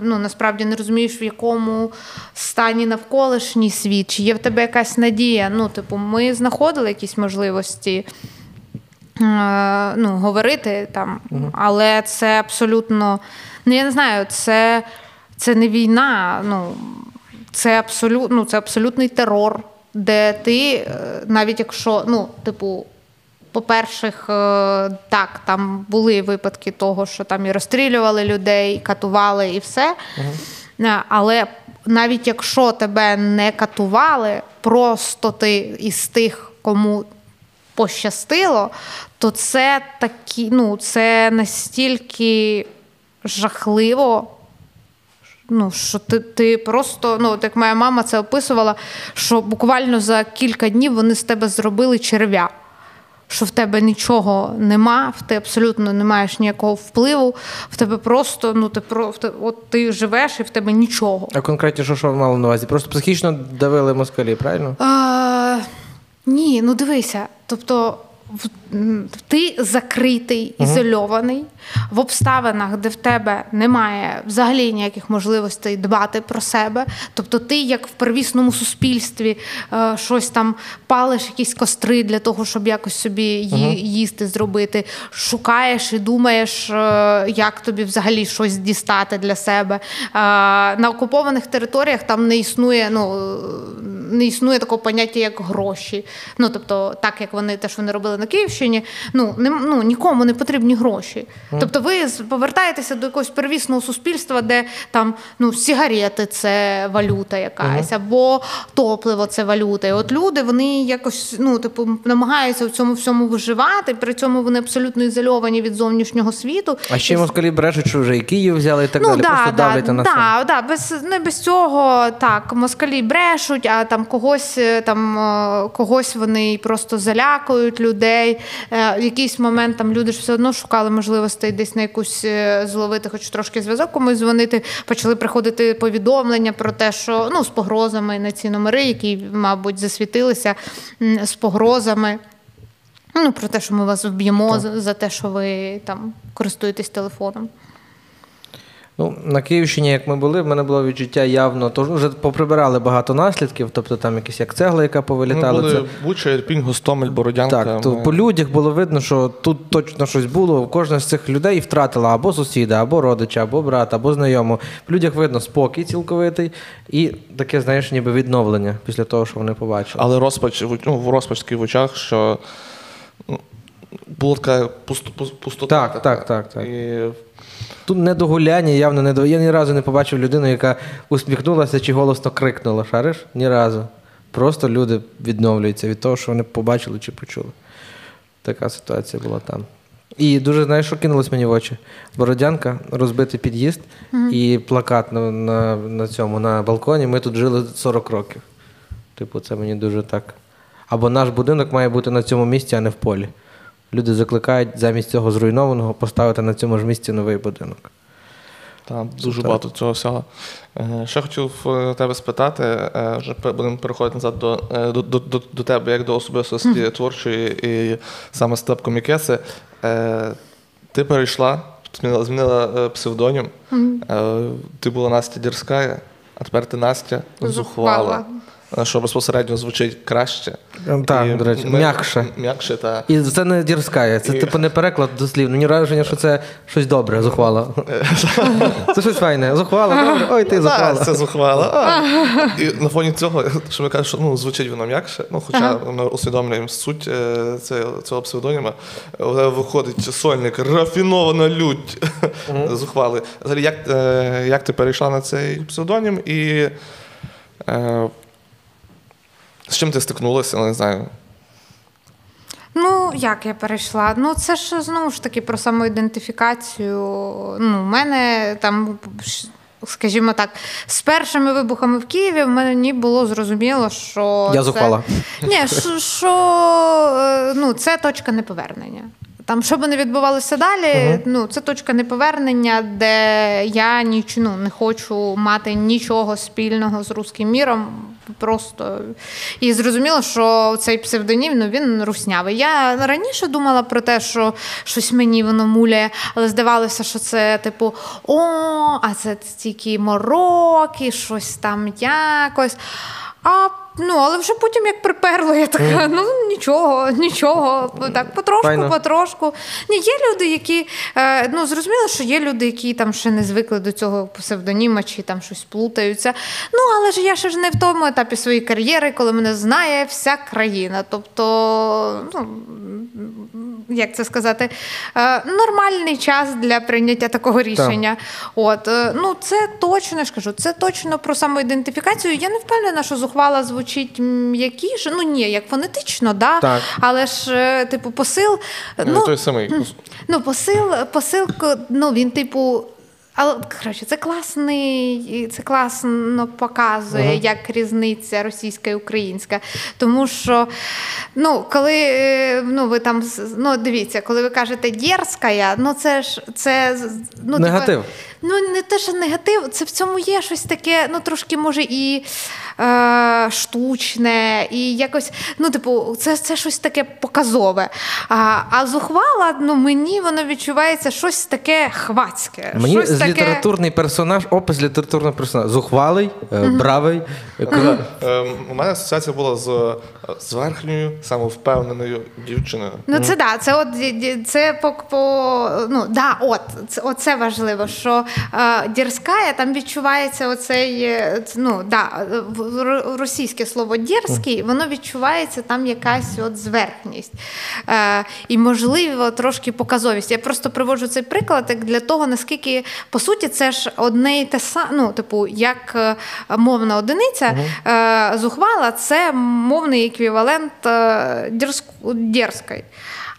ну насправді не розумієш, в якому стані навколишній світ, чи є в тебе якась надія. Ну, типу, ми знаходили якісь можливості. е, Ну, говорити там, але це абсолютно, ну я не знаю, це, це не війна. Ну, це, абсолют, ну, це абсолютний терор, де ти, е, навіть якщо, ну, типу, по-перше, так, там були випадки того, що там і розстрілювали людей, і катували і все. Е, Але навіть якщо тебе не катували, просто ти із тих, кому пощастило, то це такі, ну, це настільки жахливо. Ну, що ти, ти просто, ну, от як моя мама це описувала, що буквально за кілька днів вони з тебе зробили черв'я. Що в тебе нічого нема, в ти абсолютно не маєш ніякого впливу, в тебе просто, ну ти про от ти живеш і в тебе нічого. А конкретніше, що ви мали на увазі? Просто психічно давили москалі, правильно? Е, ні, ну дивися. Тобто, ти закритий, ізольований в обставинах, де в тебе немає взагалі ніяких можливостей дбати про себе. Тобто, ти, як в первісному суспільстві, е, щось там палиш якісь костри для того, щоб якось собі ї- їсти зробити, шукаєш і думаєш, е, як тобі взагалі щось дістати для себе. Е, На окупованих територіях там не існує, ну не існує такого поняття, як гроші. Ну тобто, так як вони те, що вони робили на Київщині, ну не ну нікому не потрібні гроші. Тобто, ви повертаєтеся до якогось первісного суспільства, де там ну сігарети це валюта якась, або топливо це валюта. І от люди вони якось ну типу намагаються в цьому всьому виживати. При цьому вони абсолютно ізольовані від зовнішнього світу. А ще й москалі брешуть, що вже і Київ взяли і так Ну далі. да, Просто да, давлять на да, да, без не без цього так москалі брешуть, а там когось е, там е, когось вони просто залякують людей. Е, В якийсь момент там люди ж все одно шукали можливостей десь на якусь е, зловити, хоч трошки зв'язок комусь дзвонити. Почали приходити повідомлення про те, що ну з погрозами на ці номери, які, мабуть, засвітилися з погрозами. Ну, про те, що ми вас вб'ємо за, за те, що ви там користуєтесь телефоном. Ну, на Київщині, як ми були, в мене було відчуття явно, то вже поприбирали багато наслідків, тобто там якісь як цегла, яка Ми повилітала. були Це... Буча, Ірпінь, Гостомель, Бородянка. Так, то ми- по людях було видно, що тут точно щось було. Кожна з цих людей втратила або сусіда, або родича, або брата, або знайому. В людях видно спокій цілковитий і таке, знаєш, ніби відновлення після того, що вони побачили. Але розпач, ну, в розпач такий в очах, що ну, була така пусто- пустота. Так, така. так, так, так. І Тут не до гуляння, явно не до. Я ні разу не побачив людину, яка усміхнулася чи голосно крикнула. Шариш? Ні разу. Просто люди відновлюються від того, що вони побачили чи почули. Така ситуація була там. І дуже, знаєш, що кинулось мені в очі? Бородянка, розбитий під'їзд і плакат на, на, на цьому, на балконі. Ми тут жили 40 років. Типу, це мені дуже так. Або наш будинок має бути на цьому місці, а не в полі. Люди закликають замість цього зруйнованого поставити на цьому ж місці новий будинок. Там дуже багато цього всього. Е, Ще хотів е, тебе спитати, е, вже будемо переходити назад до, до, до, до, до тебе, як до особистості творчої і саме степ комікеси. Е, Ти перейшла, змінила, змінила псевдонім. Е, Ти була Настя Дірська, а тепер ти Настя Зухвала. Що безпосередньо звучить краще. Ем, так, І до речі, ми- м'якше. М'якше, так. І це не дірська, це І- типу не переклад дослівно. Ні враження, що це щось добре, зухвала. [laughs] Це щось файне. Зухвала, добре. Ой, ти зухвала. Це зухвала. А. [laughs] І на фоні цього, що ми кажемо, що ну, звучить воно м'якше, ну, хоча ми усвідомлюємо суть е, цього псевдоніма, але виходить сольник рафінована лють [laughs] зухвали. Взагалі, як, е, як ти перейшла на цей псевдонім і е, з чим ти стикнулася, не знаю. Ну, як я перейшла? Ну, це ж знову ж таки про самоідентифікацію. Ну, у мене там, скажімо так, з першими вибухами в Києві в мені було зрозуміло, що. Я це- зухвала. Ні, що, що е, ну, це точка неповернення. Там, що би не відбувалося далі, ну, це точка неповернення, де я ніч, ну, не хочу мати нічого спільного з руським міром. Просто. І зрозуміло, що цей псевдонім ну, він руснявий. Я раніше думала про те, що щось мені воно муляє, але здавалося, що це типу, о, а це тільки мороки, щось там якось. А ну, але вже потім як приперло, я така, ну нічого, нічого. Так, потрошку, Файно. потрошку. Ні, є люди, які е, ну зрозуміло, що є люди, які там ще не звикли до цього псевдоніма чи там щось плутаються. Ну, але ж я ще ж не в тому етапі своєї кар'єри, коли мене знає вся країна. Тобто, ну. Як це сказати, е, нормальний час для прийняття такого рішення. От е, ну це точно я ж кажу, це точно про самоідентифікацію. Я не впевнена, що зухвала звучить м'якіше. Ну ні, як фонетично, да. Так. Але ж, е, типу, посил. Ну, той самий. Ну, посил, посил, ну він, типу. Але коротше, це класний, це класно показує, як різниця російська і українська. Тому що, ну, коли е, ну, ви там ну, дивіться, коли ви кажете дерзкая, ну це ж це ну, Негатив. Типу, ну не те, що негатив, це в цьому є щось таке, ну трошки може і е, штучне, і якось, ну, типу, це це щось таке показове. А а зухвала, ну мені воно відчувається щось таке хвацьке. Мені щось з таке... літературний персонаж, опис літературного персонажа. Зухвалий, е, бравий. е, коли- Ем, У мене асоціація була з, з верхньою, самовпевненою дівчиною. Ну, це да, це от це по, по ну да, от це оце важливо, що е, там відчувається оцей е, ну да, російське слово дерзкий, воно відчувається там якась от зверхність. Е, і можливо трошки показовість. Я просто приводжу цей приклад як для того, наскільки по суті це ж одне і те саме, ну, типу, як мовна одиниця, зухвала це мовний еквівалент дерзкої.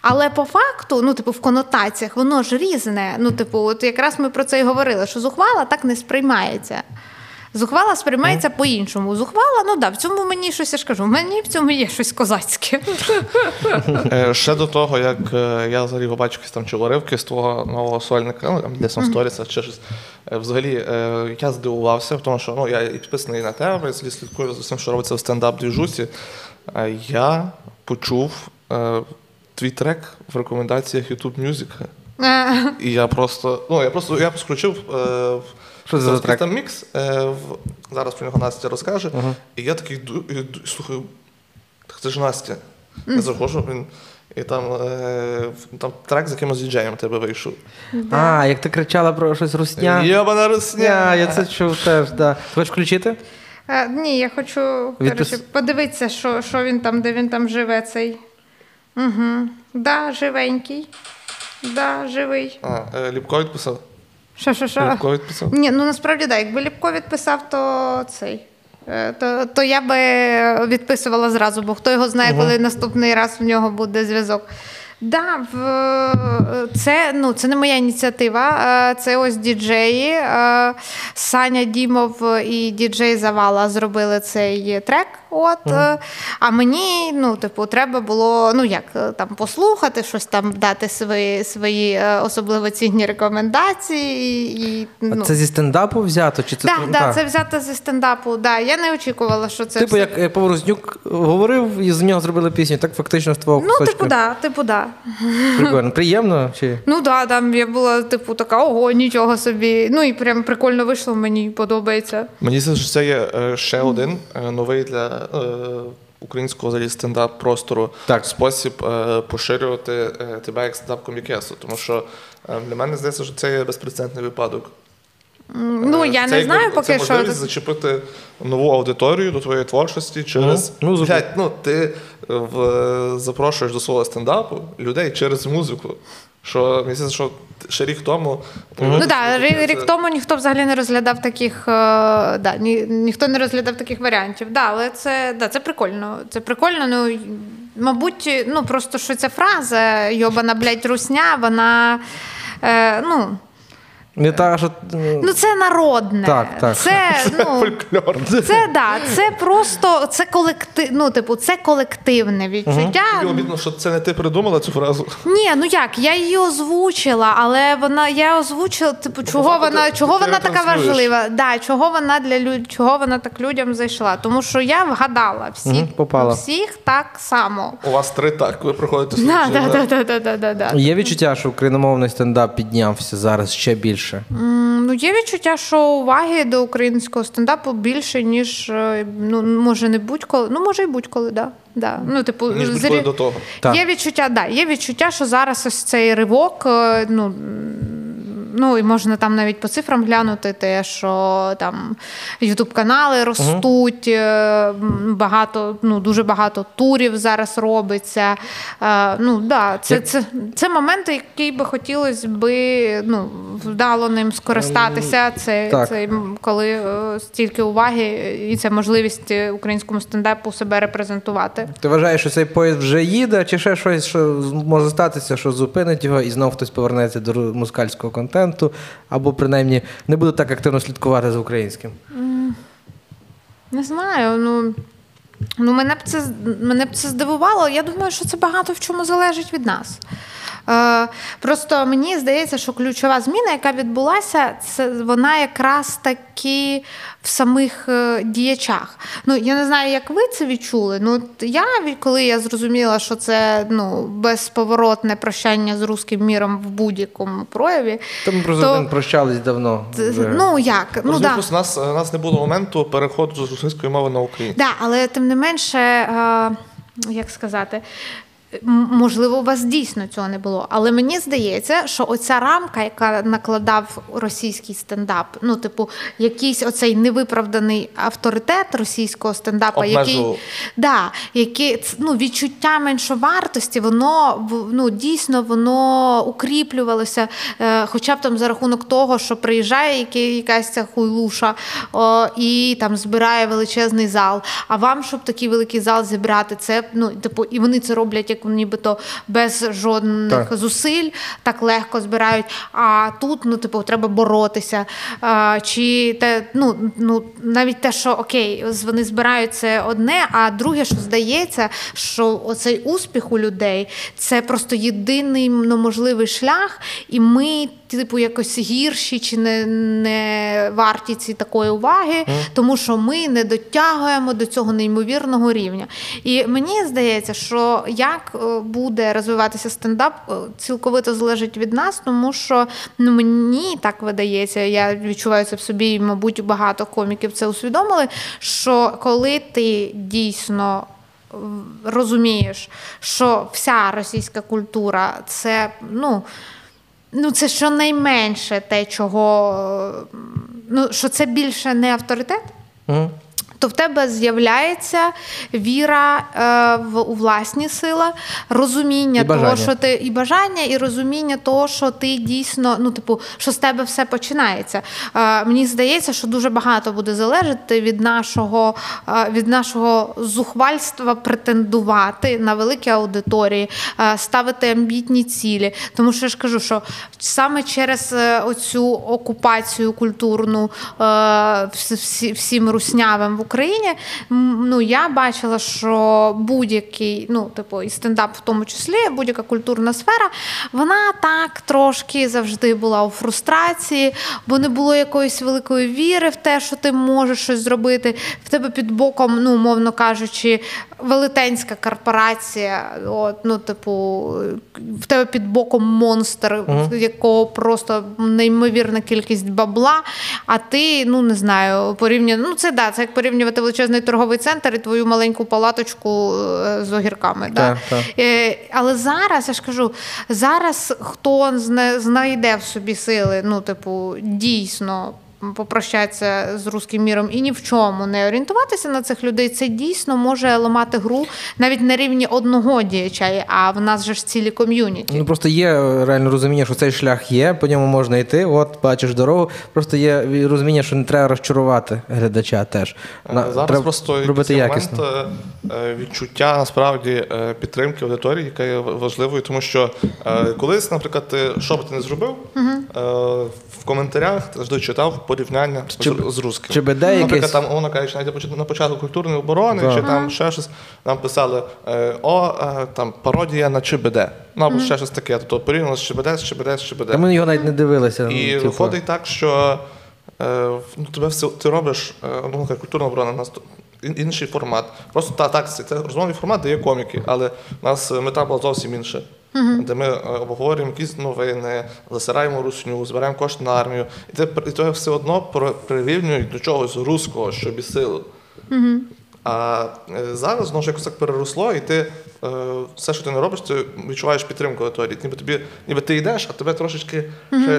Але по факту, ну, типу, в конотаціях воно ж різне. Ну, типу, от якраз ми про це і говорили, що зухвала так не сприймається. Зухвала сприймається по-іншому. Зухвала, ну да, в цьому мені щось я ж кажу, мені в цьому є щось козацьке. Е, Ще до того, як е, я взагалі побачив якісь там чи уривки з твого нового сольника, ну там для Сторіса чи щось. Е, Взагалі, я здивувався, тому що ну, я і підписаний на тебе, слідкую за всім, що робиться в стендап двіжусі. Е, Я почув твій трек в рекомендаціях YouTube Music. Е, І я просто, ну я просто я включив е, Що це за зараз трек? там мікс. Е, в, зараз про нього Настя розкаже. І я такий ду- і слухаю, так це ж Настя. Я заходжу, він. І там, е, там трек з якимось діджеєм тебе вийшов. А, як ти кричала про щось русня. Єбана русня! Я, я це чув теж, да. Ти хочеш включити? е, ні, я хочу Відпис- коротше, подивитися, що, що він там, де він там живе, цей. Угу. Да, живенький. Да, живий. А, е, Ліпко відписав? Що, що, що? Ліпко відписав? Ні, ну насправді так. Якби Ліпко відписав, то цей. е, То, то я би відписувала зразу, бо хто його знає, коли наступний раз в нього буде зв'язок. Да, в, це, ну, це не моя ініціатива. Це ось діджеї. е, Саня Дімов і діджей Завала зробили цей трек. От, е, А мені, ну, типу, треба було ну як е, там послухати, щось там дати свої, свої е, особливо цінні рекомендації. І, ну, А це зі стендапу взято? Чи це да, да, так? це взято зі стендапу. Да. Я не очікувала, що це. Типу, все- як Поворознюк говорив, і з нього зробили пісню, так фактично з твого Ну, кусочка. типу, да, типу, да. Прикольно. Приємно? Чи? Ну да, там я була, типу, така, ого, нічого собі. Ну і прям прикольно вийшло, мені подобається. Мені здається, що це є ще один новий для українського взагалі стендап простору Так. спосіб е, поширювати е, тебе як стендап комікесу. Тому що е, для мене здається, що це є безпрецедентний випадок. Ну, Е, я це не якби- знаю поки це що. можливість зачепити нову аудиторію до твоєї творчості через Ну, музику. Блядь, ну ти е, в, запрошуєш до свого стендапу людей через музику. Що мені здається, що ще рік тому Ну так, да, це- рік тому ніхто взагалі не розглядав таких, е, да, ні, ніхто не розглядав таких варіантів. Да, але це, да, це прикольно. Це прикольно. Ну, мабуть, ну просто що ця фраза йобана, блядь, русня, вона. Е, ну, Не так, що Ну, це народне. Так, так. Це, ну, [laughs] Фольклор. це, да, це просто це колектив, ну, типу, це колективне відчуття. Тобі обідно, що це не ти придумала цю фразу. Ні, ну як, я її озвучила, але вона я озвучила, типу, чого факту вона ти- чого ти вона така важлива? Да, чого вона для люд, чого вона так людям зайшла? Тому що я вгадала всіх, Мгм, попала. всіх так само. У вас три так, ви проходите Да, да, да? да, да, да, да, да. є відчуття, що україномовний стендап піднявся зараз ще більше. М, Ну, є відчуття, що уваги до українського стендапу більше, ніж е, ну, може не будь-коли. Ну, може, і будь-коли, да. Да. Ну, типу, Ніж зрі- до того. Є відчуття, да, є відчуття, що зараз ось цей ривок, е, ну. Ну і можна там навіть по цифрам глянути, те, що там ютуб-канали ростуть, м, багато, ну дуже багато турів зараз робиться. Е, Ну да, це, Як- це, це моменти, які би хотілося би ну, вдало ним скористатися. Це, Так. це коли е, стільки уваги, і це можливість українському стендапу себе репрезентувати. Ти вважаєш, що цей поїзд вже їде, чи ще щось, що може статися, що зупинить його, і знов хтось повернеться до ру- москальського контенту, або принаймні не буде так активно слідкувати за українським? Не знаю. Ну, ну мене б це мене б це здивувало. Я думаю, що це багато в чому залежить від нас. Е, просто мені здається, що ключова зміна, яка відбулася, це вона якраз таки в самих е, діячах. Ну я не знаю, як ви це відчули. Ну я коли я зрозуміла, що це ну безповоротне прощання з руським міром в будь-якому прояві. Просто То- прощались давно. Вже. Ну як? Ну, да. У нас, у нас не було моменту переходу з російської мови на українську. Да, але тим не менше, е, як сказати. Можливо, у вас дійсно цього не було, але мені здається, що оця рамка, яка накладав російський стендап, ну, типу, якийсь оцей невиправданий авторитет російського стендапа, який, да, який ну, відчуття меншовартості, воно ну, дійсно воно укріплювалося, е, хоча б там за рахунок того, що приїжджає якась ця хуйлуша о, і там збирає величезний зал. А вам, щоб такий великий зал зібрати, це ну, типу, і вони це роблять як нібито без жодних Так. зусиль, так легко збирають. А тут, ну, типу, треба боротися. А, чи те, ну, ну, навіть те, що окей, вони збирають це одне, а друге, що здається, що оцей успіх у людей це просто єдиний ну, можливий шлях, і ми, типу, якось гірші чи не, не варті ці такої уваги, тому що ми не дотягуємо до цього неймовірного рівня. І мені здається, що як е, буде розвиватися стендап, е, цілковито залежить від нас, тому що ну, мені так видається, я відчуваю це в собі, і, мабуть, багато коміків це усвідомили. Що коли ти дійсно розумієш, що вся російська культура це ну. Ну, це щонайменше те, чого е, ну, що це більше не авторитет, Мгм. То в тебе з'являється віра е, в у власні сили, розуміння І того, що ти і бажання, і розуміння того, що ти дійсно, ну типу, що з тебе все починається. Е, мені здається, що дуже багато буде залежати від нашого, е, від нашого зухвальства претендувати на великі аудиторії, е, ставити амбітні цілі. Тому що я ж кажу, що саме через е, оцю окупацію культурну е, всі- всім руснявим в Україні, ну я бачила, що будь-який, ну типу, і стендап в тому числі, будь-яка культурна сфера, вона так трошки завжди була у фрустрації, бо не було якоїсь великої віри в те, що ти можеш щось зробити. В тебе під боком, ну умовно кажучи, велетенська корпорація, от, ну, типу, в тебе під боком монстр, в якого просто неймовірна кількість бабла, а ти, ну не знаю, порівняно, ну це да, це як порівнювати величезний торговий центр і твою маленьку палаточку е, з огірками. Да? Так, так. Е, Але зараз я ж кажу, зараз хто знайде в собі сили, ну, типу, дійсно попрощатися з русським міром і ні в чому не орієнтуватися на цих людей, це дійсно може ламати гру навіть на рівні одного діяча, а в нас же ж цілі ком'юніті. Ну просто є е, реально розуміння, що цей шлях є, по ньому можна йти. От бачиш дорогу. Просто є розуміння, що не треба розчарувати глядача теж. На- Е, Зараз треба просто робити якісно. момент е, відчуття насправді підтримки аудиторії, яка є важливою, тому що колись, наприклад, ти, що би ти не зробив, е, в коментарях завжди читав порівняння з, Чи- з русским. чи БД Наприклад, якесь? там, умовно кажучи, навіть на поч- на початку культурної оборони, Так. чи там ще щось, нам писали е, о, е, там пародія на ЧБД. Ну або ще щось таке. Тобто порівняно з ЧБД, з ЧБД, з ЧБД. Та ми його навіть не дивилися. І ну, типу. виходить так, що е, ну, тебе все ти робиш е, ну, така культурна оборона, у нас тут ін- інший формат. Просто та, так, це, це розмовний формат, де є коміки, але у нас е, мета була зовсім інша. Де ми е, обговорюємо якісь новини, засираємо русню, збираємо кошти на армію. І це, і це все одно прирівнюють до чогось руського, що бісило. А е, зараз знову ж якось так переросло, і ти е, все, що ти не робиш, ти відчуваєш підтримку аудиторії. Ніби тобі, ніби ти йдеш, а тебе трошечки ще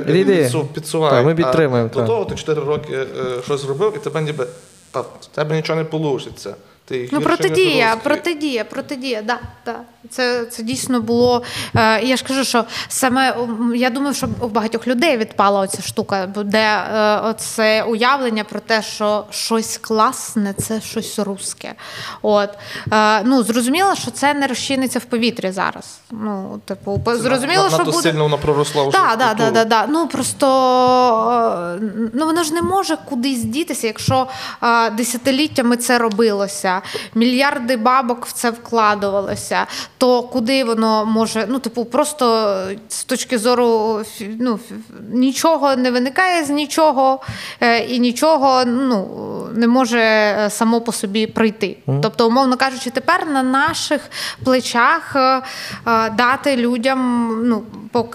підсу- підсувають. Так, ми підтримуємо, А. До того ти 4 роки е, щось зробив, і тебе ніби та, в тебе нічого не вийде. Ти Ну, протидія, протидія, протидія, да, да. Це, це дійсно було. Е, я ж кажу, що саме я думаю, що у багатьох людей відпала оця штука, де е, оце уявлення про те, що щось класне, це щось русське. От е, ну зрозуміло, що це не розчиниться в повітрі зараз. Ну, типу, зрозуміло, Над- що буде. сильно воно проросло вже. Так, в так, культуру. так, так. Ну просто е, ну воно ж не може кудись дітися, якщо е, десятиліттями це робилося, мільярди бабок в це вкладувалося, то куди воно може? Ну, типу, просто з точки зору ну, нічого не виникає з нічого, е, і нічого ну, не може е, само по собі прийти. Тобто, умовно кажучи, тепер на наших плечах е, е, дати людям ну,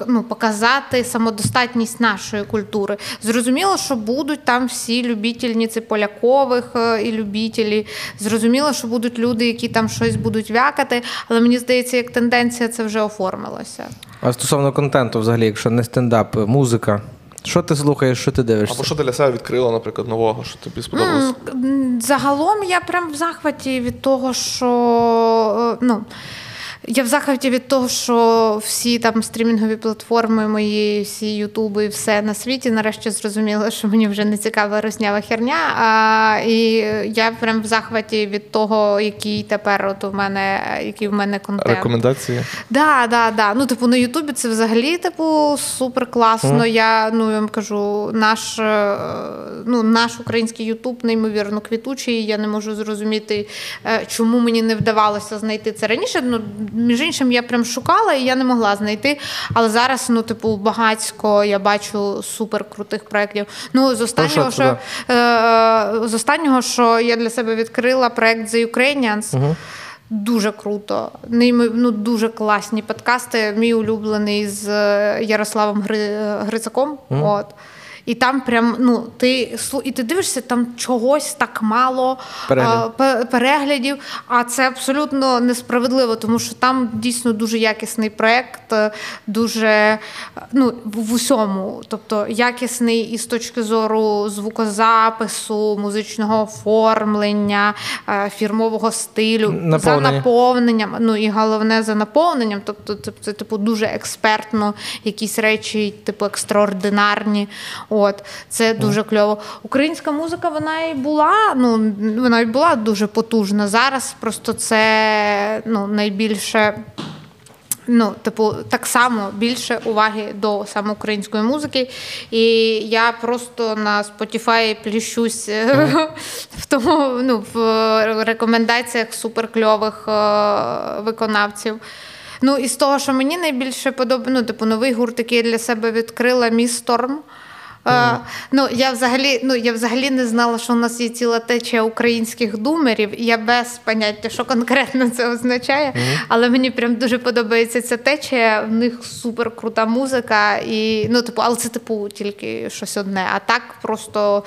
ну, показати самодостатність нашої культури. Зрозуміло, що будуть там всі любітельниці полякових е, і любітелі. Зрозуміло, що будуть люди, які там щось будуть вякати, але мені здається, як тенденція це вже оформилося. А стосовно контенту, взагалі, якщо не стендап, музика. Що ти слухаєш, що ти дивишся? Або що ти для себе відкрила, наприклад, нового, що тобі сподобалося? М, Загалом я прям в захваті від того, що е, ну. Я в захваті від того, що всі там стрімінгові платформи мої, всі ютуби і все на світі нарешті зрозуміли, що мені вже не цікава роснява херня. А, і я прям в захваті від того, який тепер от у мене, який в мене контент. Рекомендації. Да, да, да. Ну, типу, на Ютубі це взагалі, типу, супер класно. Я ну я вам кажу, наш, е, ну, наш український Ютуб неймовірно квітучий. Я не можу зрозуміти, е, чому мені не вдавалося знайти це раніше. Ну, між іншим, я прям шукала і я не могла знайти. Але зараз, ну, типу, багацько я бачу супер крутих проєктів. Ну, з останнього, що що, е, з останнього, що я для себе відкрила проєкт The Ukrainians. Дуже круто. Ну, дуже класні подкасти. Мій улюблений з е, Ярославом Гри... Грицаком. От. І там прям, ну, ти і ти дивишся, там чогось так мало Перегляд. а, переглядів, а це абсолютно несправедливо, тому що там дійсно дуже якісний проєкт, е, дуже ну, в усьому. Тобто якісний і з точки зору звукозапису, музичного оформлення, е, фірмового стилю, за наповненням. Ну і головне за наповненням. Тобто, це, це типу дуже експертно, якісь речі, типу екстраординарні. От це дуже кльово. Українська музика, вона і була. Ну вона і була дуже потужна. Зараз просто це ну найбільше. Ну, типу, так само більше уваги до саме української музики. І я просто на Spotify пліщусь е, [laughs] в тому, ну, в рекомендаціях суперкльових е, виконавців. Ну, і з того, що мені найбільше подобається, ну, типу, новий гурт, який я для себе відкрила, Міс Сторм. Е, ну, я взагалі, ну, я взагалі не знала, що у нас є ціла течія українських думерів, я без поняття, що конкретно це означає. Але мені прям дуже подобається ця течія. В них супер крута музика. І, ну, типу, але це типу тільки щось одне. А так просто.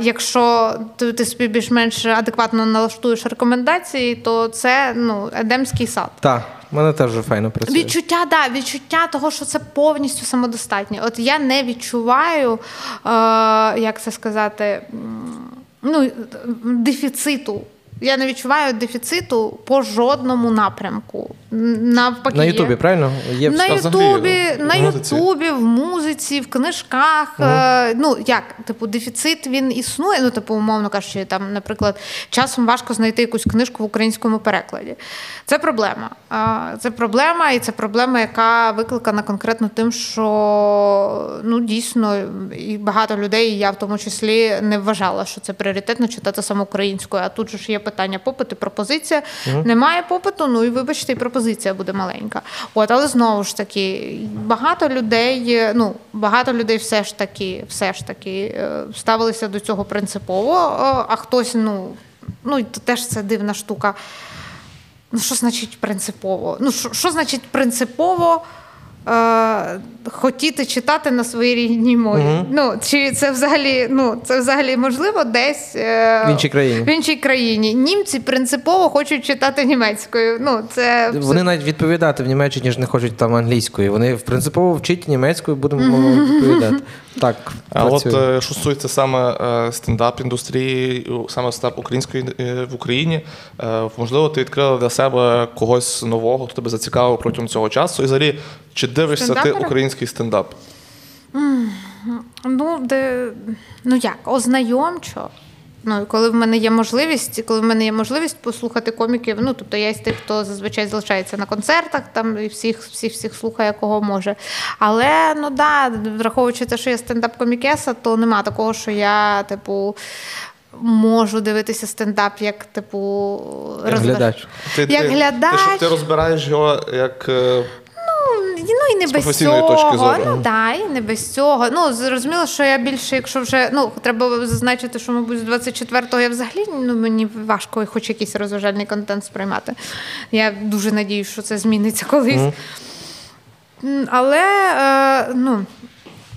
Якщо ти, ти собі більш-менш адекватно налаштуєш рекомендації, то це ну, Едемський сад. Так, Мене теж файно працює. Відчуття, да, відчуття того, що це повністю самодостатнє. От я не відчуваю, е, як це сказати, ну, дефіциту. Я не відчуваю дефіциту по жодному напрямку. Навпаки, На. Ютубі, правильно? Є На Ютубі, ну, на? Ютубі, в музиці, в книжках. Е, ну як, типу, дефіцит він існує. Ну, типу, умовно кажучи, там, наприклад, часом важко знайти якусь книжку в українському перекладі. Це проблема. Е, це проблема, і це проблема, яка викликана конкретно тим, що ну дійсно і багато людей, і я в тому числі, не вважала, що це пріоритетно читати саме українською. А тут же ж є питання попит і пропозиція. Немає попиту, ну і вибачте, і пропозиція буде маленька. От, але знову ж таки, багато людей, ну багато людей все ж таки, все ж таки е, ставилися до цього принципово, е, а хтось, ну, ну теж це дивна штука. Ну, що значить принципово? Ну, що, що значить принципово е, хотіти читати на своїй рідній мові? Ну, чи це взагалі, ну, це взагалі можливо десь е, В іншій країні. В іншій країні. Німці принципово хочуть читати німецькою. Ну, це Вони навіть відповідати в Німеччині ж не хочуть там англійською. Вони принципово вчить німецькою, будемо відповідати. Так. А от працює. е, що стосується саме е, стендап-індустрії, саме стендап української е, в Україні, можливо, ти відкрила для себе когось нового, хто тебе зацікавив протягом цього часу. І взагалі, чи дивишся ти український стендап? Ну, де, ну як, ознайомчо. Ну, коли в мене є можливість, коли в мене є можливість послухати коміків, ну тобто я із тих, хто зазвичай залишається на концертах, там і всіх, всіх, всіх слухає, кого може. Але ну да, враховуючи те, що я стендап-комікеса, то нема такого, що я, типу, можу дивитися стендап як, типу, Як глядач. Ти, Як ти, глядач. Ти, що ти розбираєш його як. Ну і не З без цього. точки зору. Ну да, і не без цього. Ну зрозуміло, що я більше, якщо вже ну треба зазначити, що мабуть з 24-го я взагалі ну мені важко хоч якийсь розважальний контент сприймати. Я дуже надію, що це зміниться колись. Mm. Але е, ну.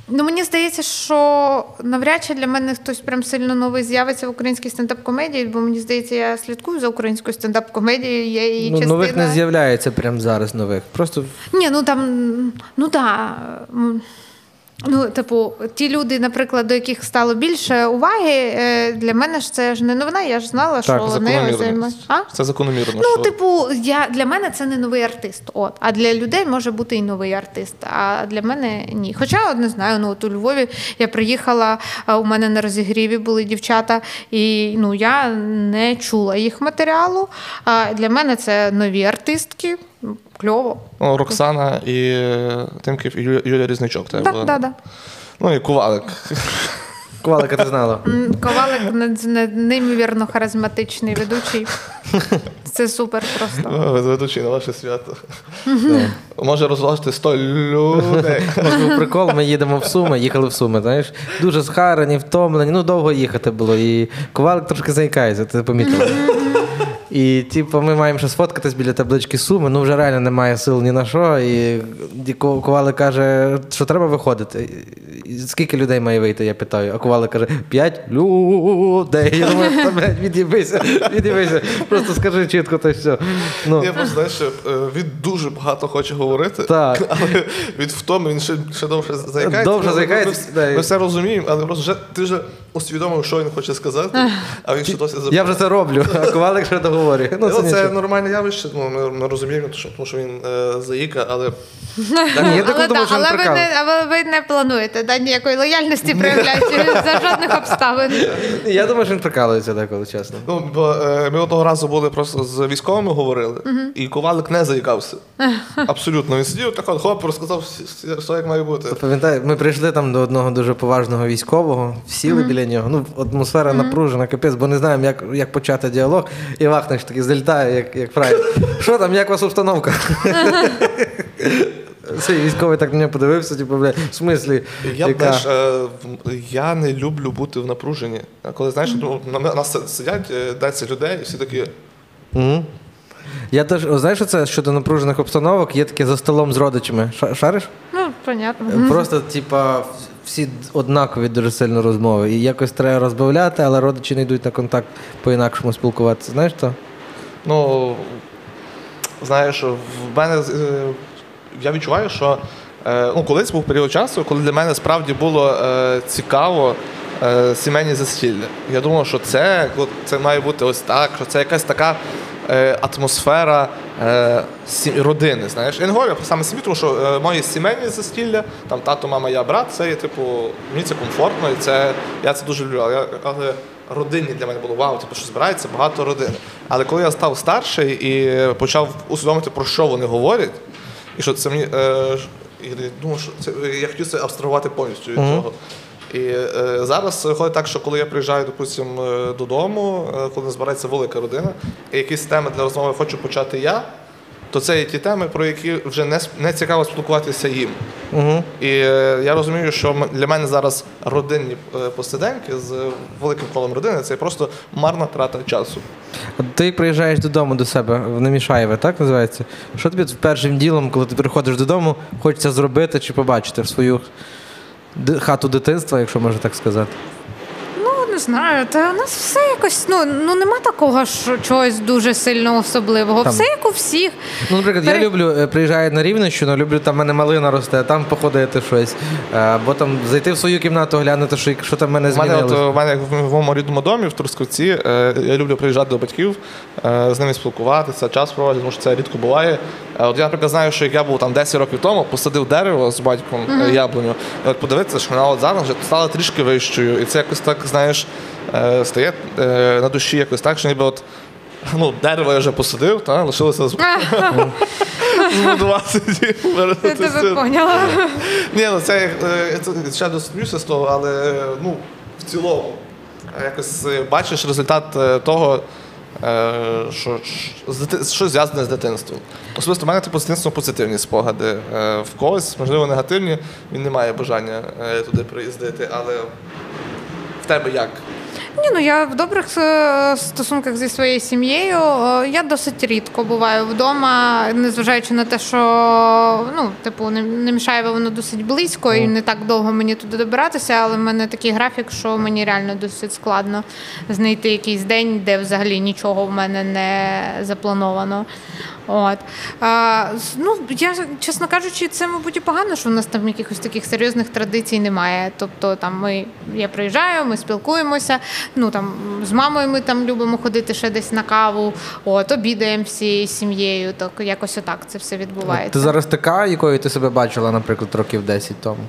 Ну, мені здається, що навряд чи для мене хтось прям сильно новий з'явиться в українській стендап-комедії, бо мені здається, я слідкую за українською стендап-комедією. Я її Ну, частина. нових не з'являється прямо зараз нових. Просто Ні, ну там, ну так. Ну, типу, ті люди, наприклад, до яких стало більше уваги, е, для мене ж це ж не новина, я ж знала, що вони займаються. Це закономірно. Ну, що... типу, я, для мене це не новий артист. От. А для людей може бути і новий артист. А для мене ні. Хоча не знаю, ну от у Львові я приїхала, а у мене на розігріві були дівчата, і ну я не чула їх матеріалу. А для мене це нові артистки. Ну, Кльово. Ну, Роксана і е, Тимків і Юлія, Юлія Різничок. Так, так, так. Ну і Кувалик. ковалика ти знала. Ковалик не- не- неймовірно харизматичний ведучий. Це супер просто. Ведучий на ваше свято. Може розважити 100 людей. Був прикол, ми їдемо в Суми, їхали в Суми, знаєш, дуже схарені, втомлені, ну довго їхати було. І ковалик трошки заїкається, ти помітила. І типу, ми маємо ще сфоткатись біля таблички суми, ну вже реально немає сил ні на що. І, і Ко- каже, що треба виходити. І Скільки людей має вийти, я питаю. А ковалик каже, п'ять людей. Я думаю, від'їбися, від'їбися. Просто скажи чітко, то все. Ну, Я просто знаєш, що, е, він дуже багато хоче говорити, Так. [laughs] але від втоми він ще, ще довше заїкається. Довше Ми- заїкається, Ми, і- ми все розуміємо, але просто вже ти вже усвідомив, що він хоче сказати, а він ще досі забув. я вже це роблю, а ковалик ще договорює. Ну, Ну, це це нормальне явище, ну, ми, ми розуміємо, тому що він е, заїка, але Ні, але, ви не, але ви не плануєте да, ніякої лояльності проявляти за жодних обставин. Я думаю, що він прикалується деколи, чесно. ну, бо, е, ми одного разу були просто з військовими говорили, і ковалик не заїкався. Абсолютно. Він сидів, так от хоп, розказав все, як має бути. Пам'ятаю, ми прийшли там до одного дуже поважного військового, сіли біля нього. Ну, атмосфера напружена, капець, бо не знаємо, як, як почати діалог. І Вахнич такий залітає, як, як фраєр. Що там, як у вас обстановка? [laughs] Цей військовий так на нього подивився, типу, бля, в смислі, Я, яка? знаєш, е, я не люблю бути в напруженні. А Коли знаєш, ну, на на нас сидять е, 10 людей, і всі такі. Я теж, знаєш, що це щодо напружених обстановок, є таке за столом з родичами. Шариш? Ну, понятно. Просто, типа, всі однакові дуже сильно розмови. І якось треба розбавляти, але родичі не йдуть на контакт по-інакшому спілкуватися. Знаєш то? Ну, знаєш, в мене е, я відчуваю, що е, ну, колись був період часу, коли для мене справді було е, цікаво сімейні застілля. Я думав, що це, це має бути ось так, що це якась така атмосфера е, родини. Знаєш, я не говорю саме сім'ю, тому що е, мої сімейні застілля, там тато, мама, я, брат, це є типу, мені це комфортно, і це я це дуже люблю. Але, але родинні для мене було вау, типу, що збирається багато родини. Але коли я став старший і почав усвідомити, про що вони говорять, і що це мені. Е, і я думав, що це я хотів це абстрагувати повністю від цього. І е, зараз виходить так, що коли я приїжджаю, допустим, е, додому, е, коли збирається велика родина, і якісь теми для розмови хочу почати я, то це є ті теми, про які вже не, не цікаво спілкуватися їм. Угу. І е, я розумію, що для мене зараз родинні посиденьки з великим колом родини це просто марна трата часу. Ти приїжджаєш додому до себе в Немішаєве, так називається? Що тобі першим ділом, коли ти приходиш додому, хочеться зробити чи побачити в свою хату дитинства, якщо можна так сказати? Ну, не знаю, та у нас все якось, ну, ну нема такого що чогось дуже сильно особливого. Там- Все як у всіх. Ну, наприклад, я люблю е, приїжджаю на Рівненщину, люблю там в мене малина росте, там походити щось, е, або там зайти в свою кімнату, глянути, що, що там в мене У мене, от, змінилось. у мене в моєму рідному домі в Трускавці, е, я люблю приїжджати до батьків, е, з ними спілкуватися, час проводити, тому що це рідко буває. Е, От я, наприклад, знаю, що як я був там 10 років тому, посадив дерево з батьком е, яблуню, і от подивитися, що вона от зараз вже стала трішки вищою. І це якось так, знаєш, е, стає на душі якось так, що ніби от. Ну, дерево я вже посадив, та, лишилося з- [laughs] вернути тебе поняла. Ні, ну це, ще досміюся з того, але ну, в цілому якось бачиш результат того, що, що, що зв'язане з дитинством. Особисто в мене типу, з дитинством позитивні спогади. Е, В когось, можливо, негативні, він не має бажання е, туди приїздити, але в тебе як? Ні, ну я в добрих е, стосунках зі своєю сім'єю. Е, Я досить рідко буваю вдома, незважаючи на те, що ну, типу, не, не мішає воно досить близько і не так довго мені туди добиратися, але в мене такий графік, що мені реально досить складно знайти якийсь день, де взагалі нічого в мене не заплановано. От. А, ну, я, чесно кажучи, це, мабуть, і погано, що в нас там якихось таких серйозних традицій немає. Тобто, там ми, я приїжджаю, ми спілкуємося. Ну, там, з мамою ми там любимо ходити ще десь на каву, от, обідаємо всією сім'єю. Так, якось отак це все відбувається. Ти зараз така, якою ти себе бачила, наприклад, років 10 тому?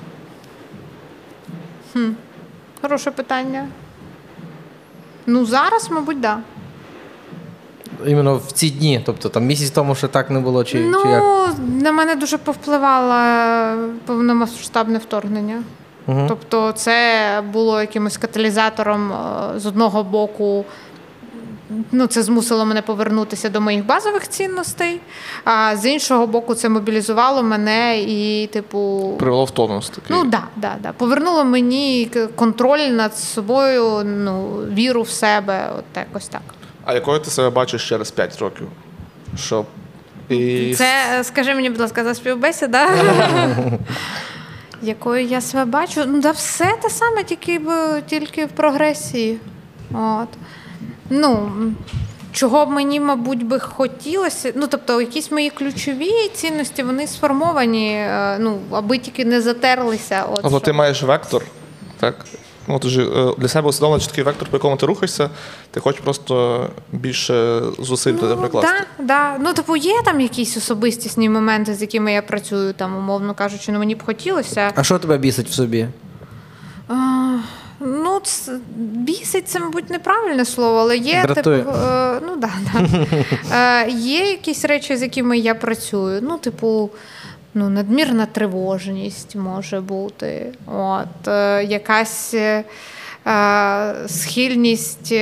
Хороше питання. Ну, зараз, мабуть, так. Да. Іменно в ці дні, тобто там місяць тому ще так не було, чи, ну, чи як? на мене дуже повпливало повномасштабне вторгнення. Угу. Тобто, це було якимось каталізатором е, з одного боку. Ну, це змусило мене повернутися до моїх базових цінностей, а з іншого боку, це мобілізувало мене і, типу, Привело в тонус такий. ну да, да, да. Повернуло мені контроль над собою, ну, віру в себе, от якось так. А якою ти себе бачиш через 5 років? Щоб і Це, скажи мені, будь ласка, за співбесіда. [laughs] Якою я себе бачу? Ну, да все те саме, тільки в, тільки в прогресії. От. Ну, чого б мені, мабуть, би хотілося. Ну, тобто, якісь мої ключові цінності, вони сформовані, е, ну, аби тільки не затерлися. От, Але що. ти маєш вектор, так? Ну, ти ж е, для себе усвідомлено чіткий вектор, по якому ти рухаєшся, ти хочеш просто більше зусиль туди прикласти. Да, да. Ну, типу, є там якісь особистісні моменти, з якими я працюю, там, умовно кажучи, ну мені б хотілося. А що тебе бісить в собі? А, ну, ц- бісить це, мабуть, неправильне слово, але є Дратує. типу, е, ну, да, да. Е, є якісь речі, з якими я працюю. Ну, типу, ну, надмірна тривожність може бути. От, е, якась. е, е, Схильність,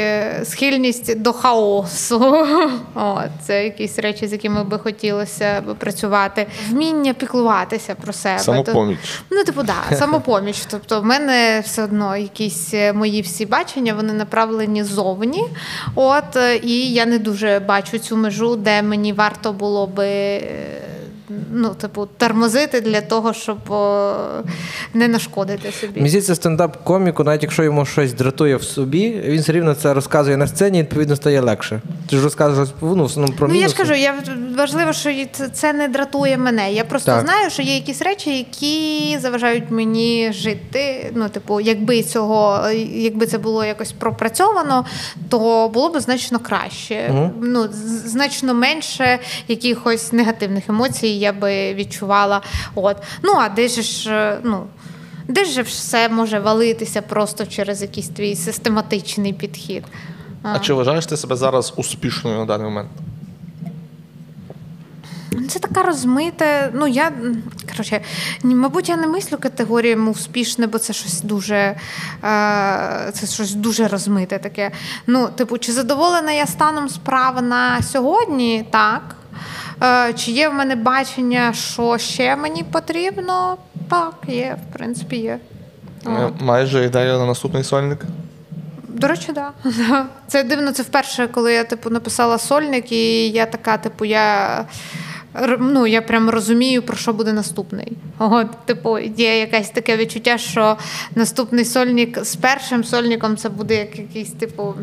схильність до хаосу. [laughs] От, це якісь речі, з якими би хотілося працювати. Вміння піклуватися про себе. Самопоміч. Ну, типу, да, [laughs] самопоміч. Тобто, в мене все одно якісь мої всі бачення, вони направлені зовні. От, і я не дуже бачу цю межу, де мені варто було би. Ну, типу, тормозити для того, щоб о, не нашкодити собі. Мені здається, стендап-коміку, навіть якщо йому щось дратує в собі, він все рівно це розказує на сцені, і відповідно стає легше. Ти ж розказуєш ну, в основному про Ну, я ж кажу, я важливо, що це, не дратує мене. Я просто Так. знаю, що є якісь речі, які заважають мені жити. Ну, типу, якби цього, якби це було якось пропрацьовано, то було б значно краще. Ну, значно менше якихось негативних емоцій я би відчувала. От. Ну, а де ж, е, ну. Де ж все може валитися просто через якийсь твій систематичний підхід? А чи вважаєш ти себе зараз успішною на даний момент? Це така розмите. Ну я коротше, мабуть, я не мислю категоріями успішне, бо це щось дуже е, це щось дуже розмите таке. Ну, типу, чи задоволена я станом справ на сьогодні? Так. Е, чи є в мене бачення, що ще мені потрібно? Так, є, в принципі, є. Е, Майже ідея на наступний сольник. До речі, да. Да. [laughs] Це дивно, це вперше, коли я типу написала сольник, і я така, типу, я. Ну, я прям розумію, про що буде наступний. От, типу, є якесь таке відчуття, що наступний сольник з першим сольником це буде як якийсь, типу.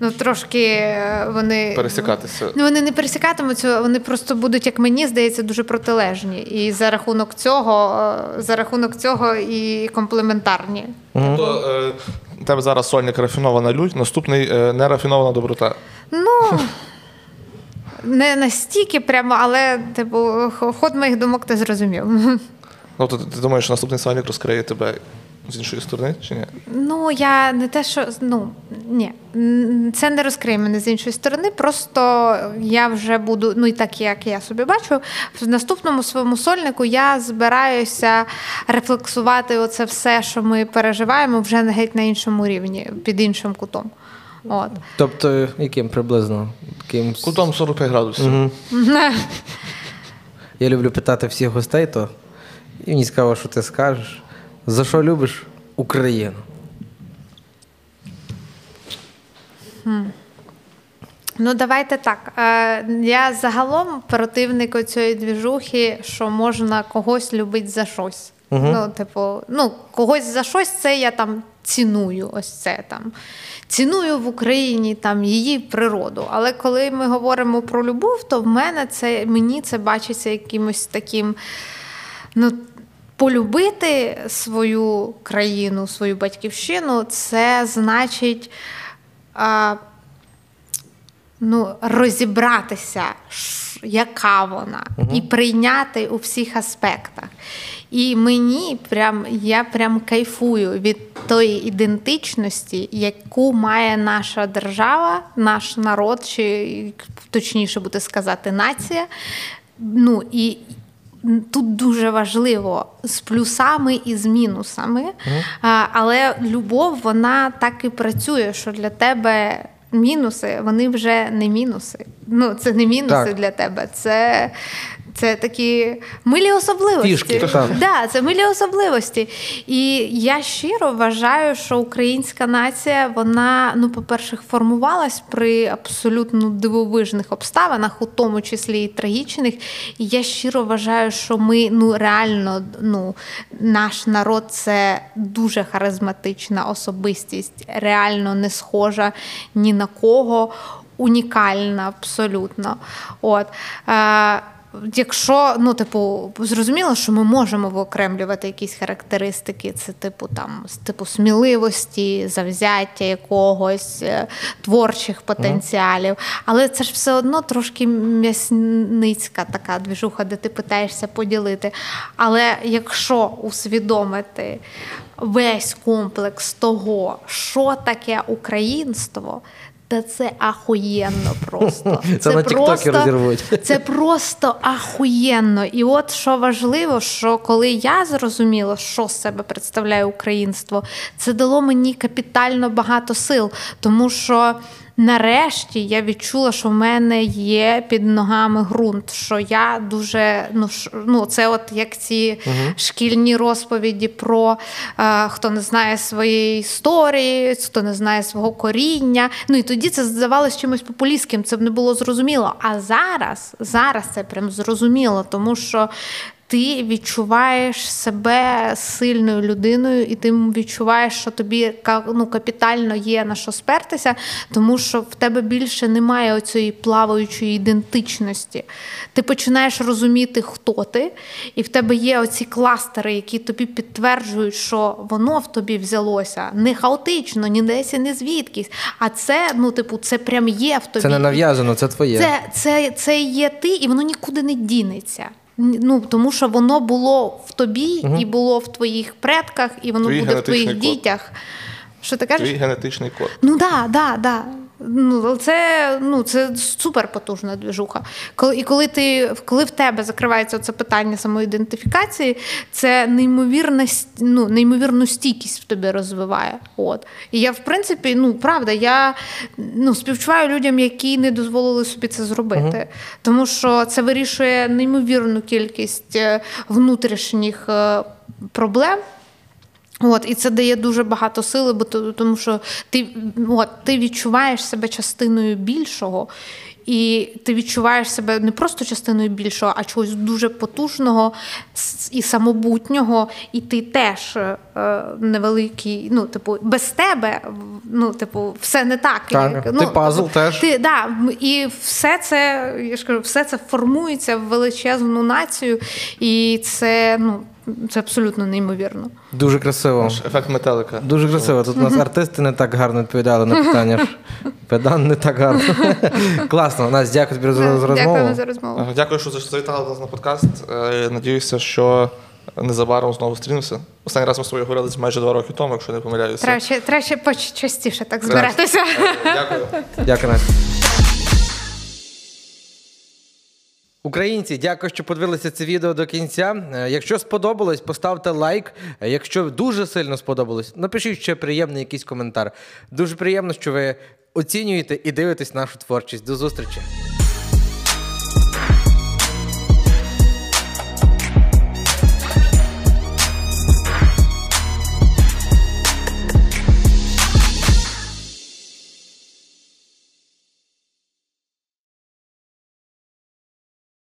Ну, трошки е, вони. Пересікатися. Ну, вони не пересікатимуться, вони просто будуть, як мені здається, дуже протилежні. І за рахунок цього, е, за рахунок цього і комплементарні. Тобто е, тебе зараз сольник рафінована лють, наступний нерафінована доброта. Ну не настільки прямо, але типу, ход моїх думок ти зрозумів. Тобто ти, ти думаєш, що наступний сольник розкриє тебе з іншої сторони, чи ні? Ну, я не те, що ну ні, це не розкриє мене з іншої сторони. Просто я вже буду, ну і так як я собі бачу, в наступному своєму сольнику я збираюся рефлексувати оце все, що ми переживаємо, вже на геть на іншому рівні, під іншим кутом. От. Тобто, яким приблизно? Яким... Кутом 45 градусів. [laughs] Я люблю питати всіх гостей, то і мені цікаво, що ти скажеш. За що любиш Україну? Ну, давайте так. Е, Я загалом противник цієї двіжухи, що можна когось любити за щось. Ну, типу, ну, когось за щось це я там ціную. Ось це там. Ціную в Україні там її природу. Але коли ми говоримо про любов, то в мене це мені це бачиться якимось таким. Ну, полюбити свою країну, свою батьківщину, це значить. А, ну, розібратися, яка вона, і прийняти у всіх аспектах. І мені прям я прям кайфую від тої ідентичності, яку має наша держава, наш народ, чи точніше буде сказати, нація. Ну і Тут дуже важливо з плюсами і з мінусами, а, але любов вона так і працює, що для тебе мінуси вони вже не мінуси. Ну це не мінуси Так. для тебе. Це, це такі милі особливості. Фішки, так. Да, це милі особливості. І я щиро вважаю, що українська нація, вона, ну, по-перше, формувалась при абсолютно дивовижних обставинах, у тому числі і трагічних. І я щиро вважаю, що ми ну реально, ну, наш народ це дуже харизматична особистість, реально не схожа ні на кого, унікальна абсолютно. От. Е, Якщо, ну, типу, зрозуміло, що ми можемо виокремлювати якісь характеристики, це типу там типу сміливості, завзяття якогось, е, творчих потенціалів. Але це ж все одно трошки м'ясницька така двіжуха, де ти питаєшся поділити. Але якщо усвідомити весь комплекс того, що таке українство. Та це ахуєнно просто. [laughs] Це на тіктокі розірвуть. [laughs] Це просто ахуєнно. І от що важливо, що коли я зрозуміла, що з себе представляє українство, це дало мені капітально багато сил, тому що нарешті я відчула, що в мене є під ногами ґрунт. Що я дуже ну ш- ну це, от як ці шкільні розповіді про е, хто не знає своєї історії, хто не знає свого коріння. Ну і тоді це здавалось чимось популістським, це б не було зрозуміло. А зараз, зараз це прям зрозуміло, тому що. Ти відчуваєш себе сильною людиною, і ти відчуваєш, що тобі ну, капітально є на що спертися, тому що в тебе більше немає оцієї плаваючої ідентичності. Ти починаєш розуміти, хто ти, і в тебе є оці кластери, які тобі підтверджують, що воно в тобі взялося не хаотично, ні десь і не звідкись. А це, ну, типу, це прям є в тобі. Це не нав'язано, це твоє. Це, це, це є ти, і воно нікуди не дінеться. Ну, тому що воно було в тобі і було в твоїх предках, і воно Твій буде в твоїх код. дітях. Що ти кажеш? Твій генетичний код. Ну да, да, да. Ну, це, ну, це супер потужна двіжуха. Коли, і коли ти коли в тебе закривається це питання самоідентифікації, це неймовірна, ну, неймовірну стійкість в тобі розвиває. От. І я, в принципі, ну правда, я ну, співчуваю людям, які не дозволили собі це зробити. Тому що це вирішує неймовірну кількість е, внутрішніх е, проблем. От, і це дає дуже багато сили, бо тому що ти, от, ти відчуваєш себе частиною більшого, і ти відчуваєш себе не просто частиною більшого, а чогось дуже потужного і самобутнього, і ти теж е, невеликий. Ну, типу, без тебе, ну, типу, все не так. Так, Як- ти ну, пазл типу, теж. Ти, да, і все це, я ж кажу, все це формується в величезну націю, і це, ну, це абсолютно неймовірно. Дуже красиво. Наш ефект метелика. Дуже красиво. Тут у нас артисти не так гарно відповідали на питання. Педан не так гарно. [laughs] Класно. Настя, дякую тобі за, за розмову. За розмову. Дякую, що завітали нас на подкаст. Е, Надіюся, що незабаром знову зустрінемося. Останній раз ми з тобою говорили майже два роки тому, якщо не помиляюся. Треба ще, треба ще поч- частіше так збиратися. Е, Дякую. Дякую, Настя. Українці, дякую, що подивилися це відео до кінця. Е, Якщо сподобалось, поставте лайк. Е, Якщо дуже сильно сподобалось, напишіть ще приємний якийсь коментар. Дуже приємно, що ви оцінюєте і дивитесь нашу творчість. До зустрічі!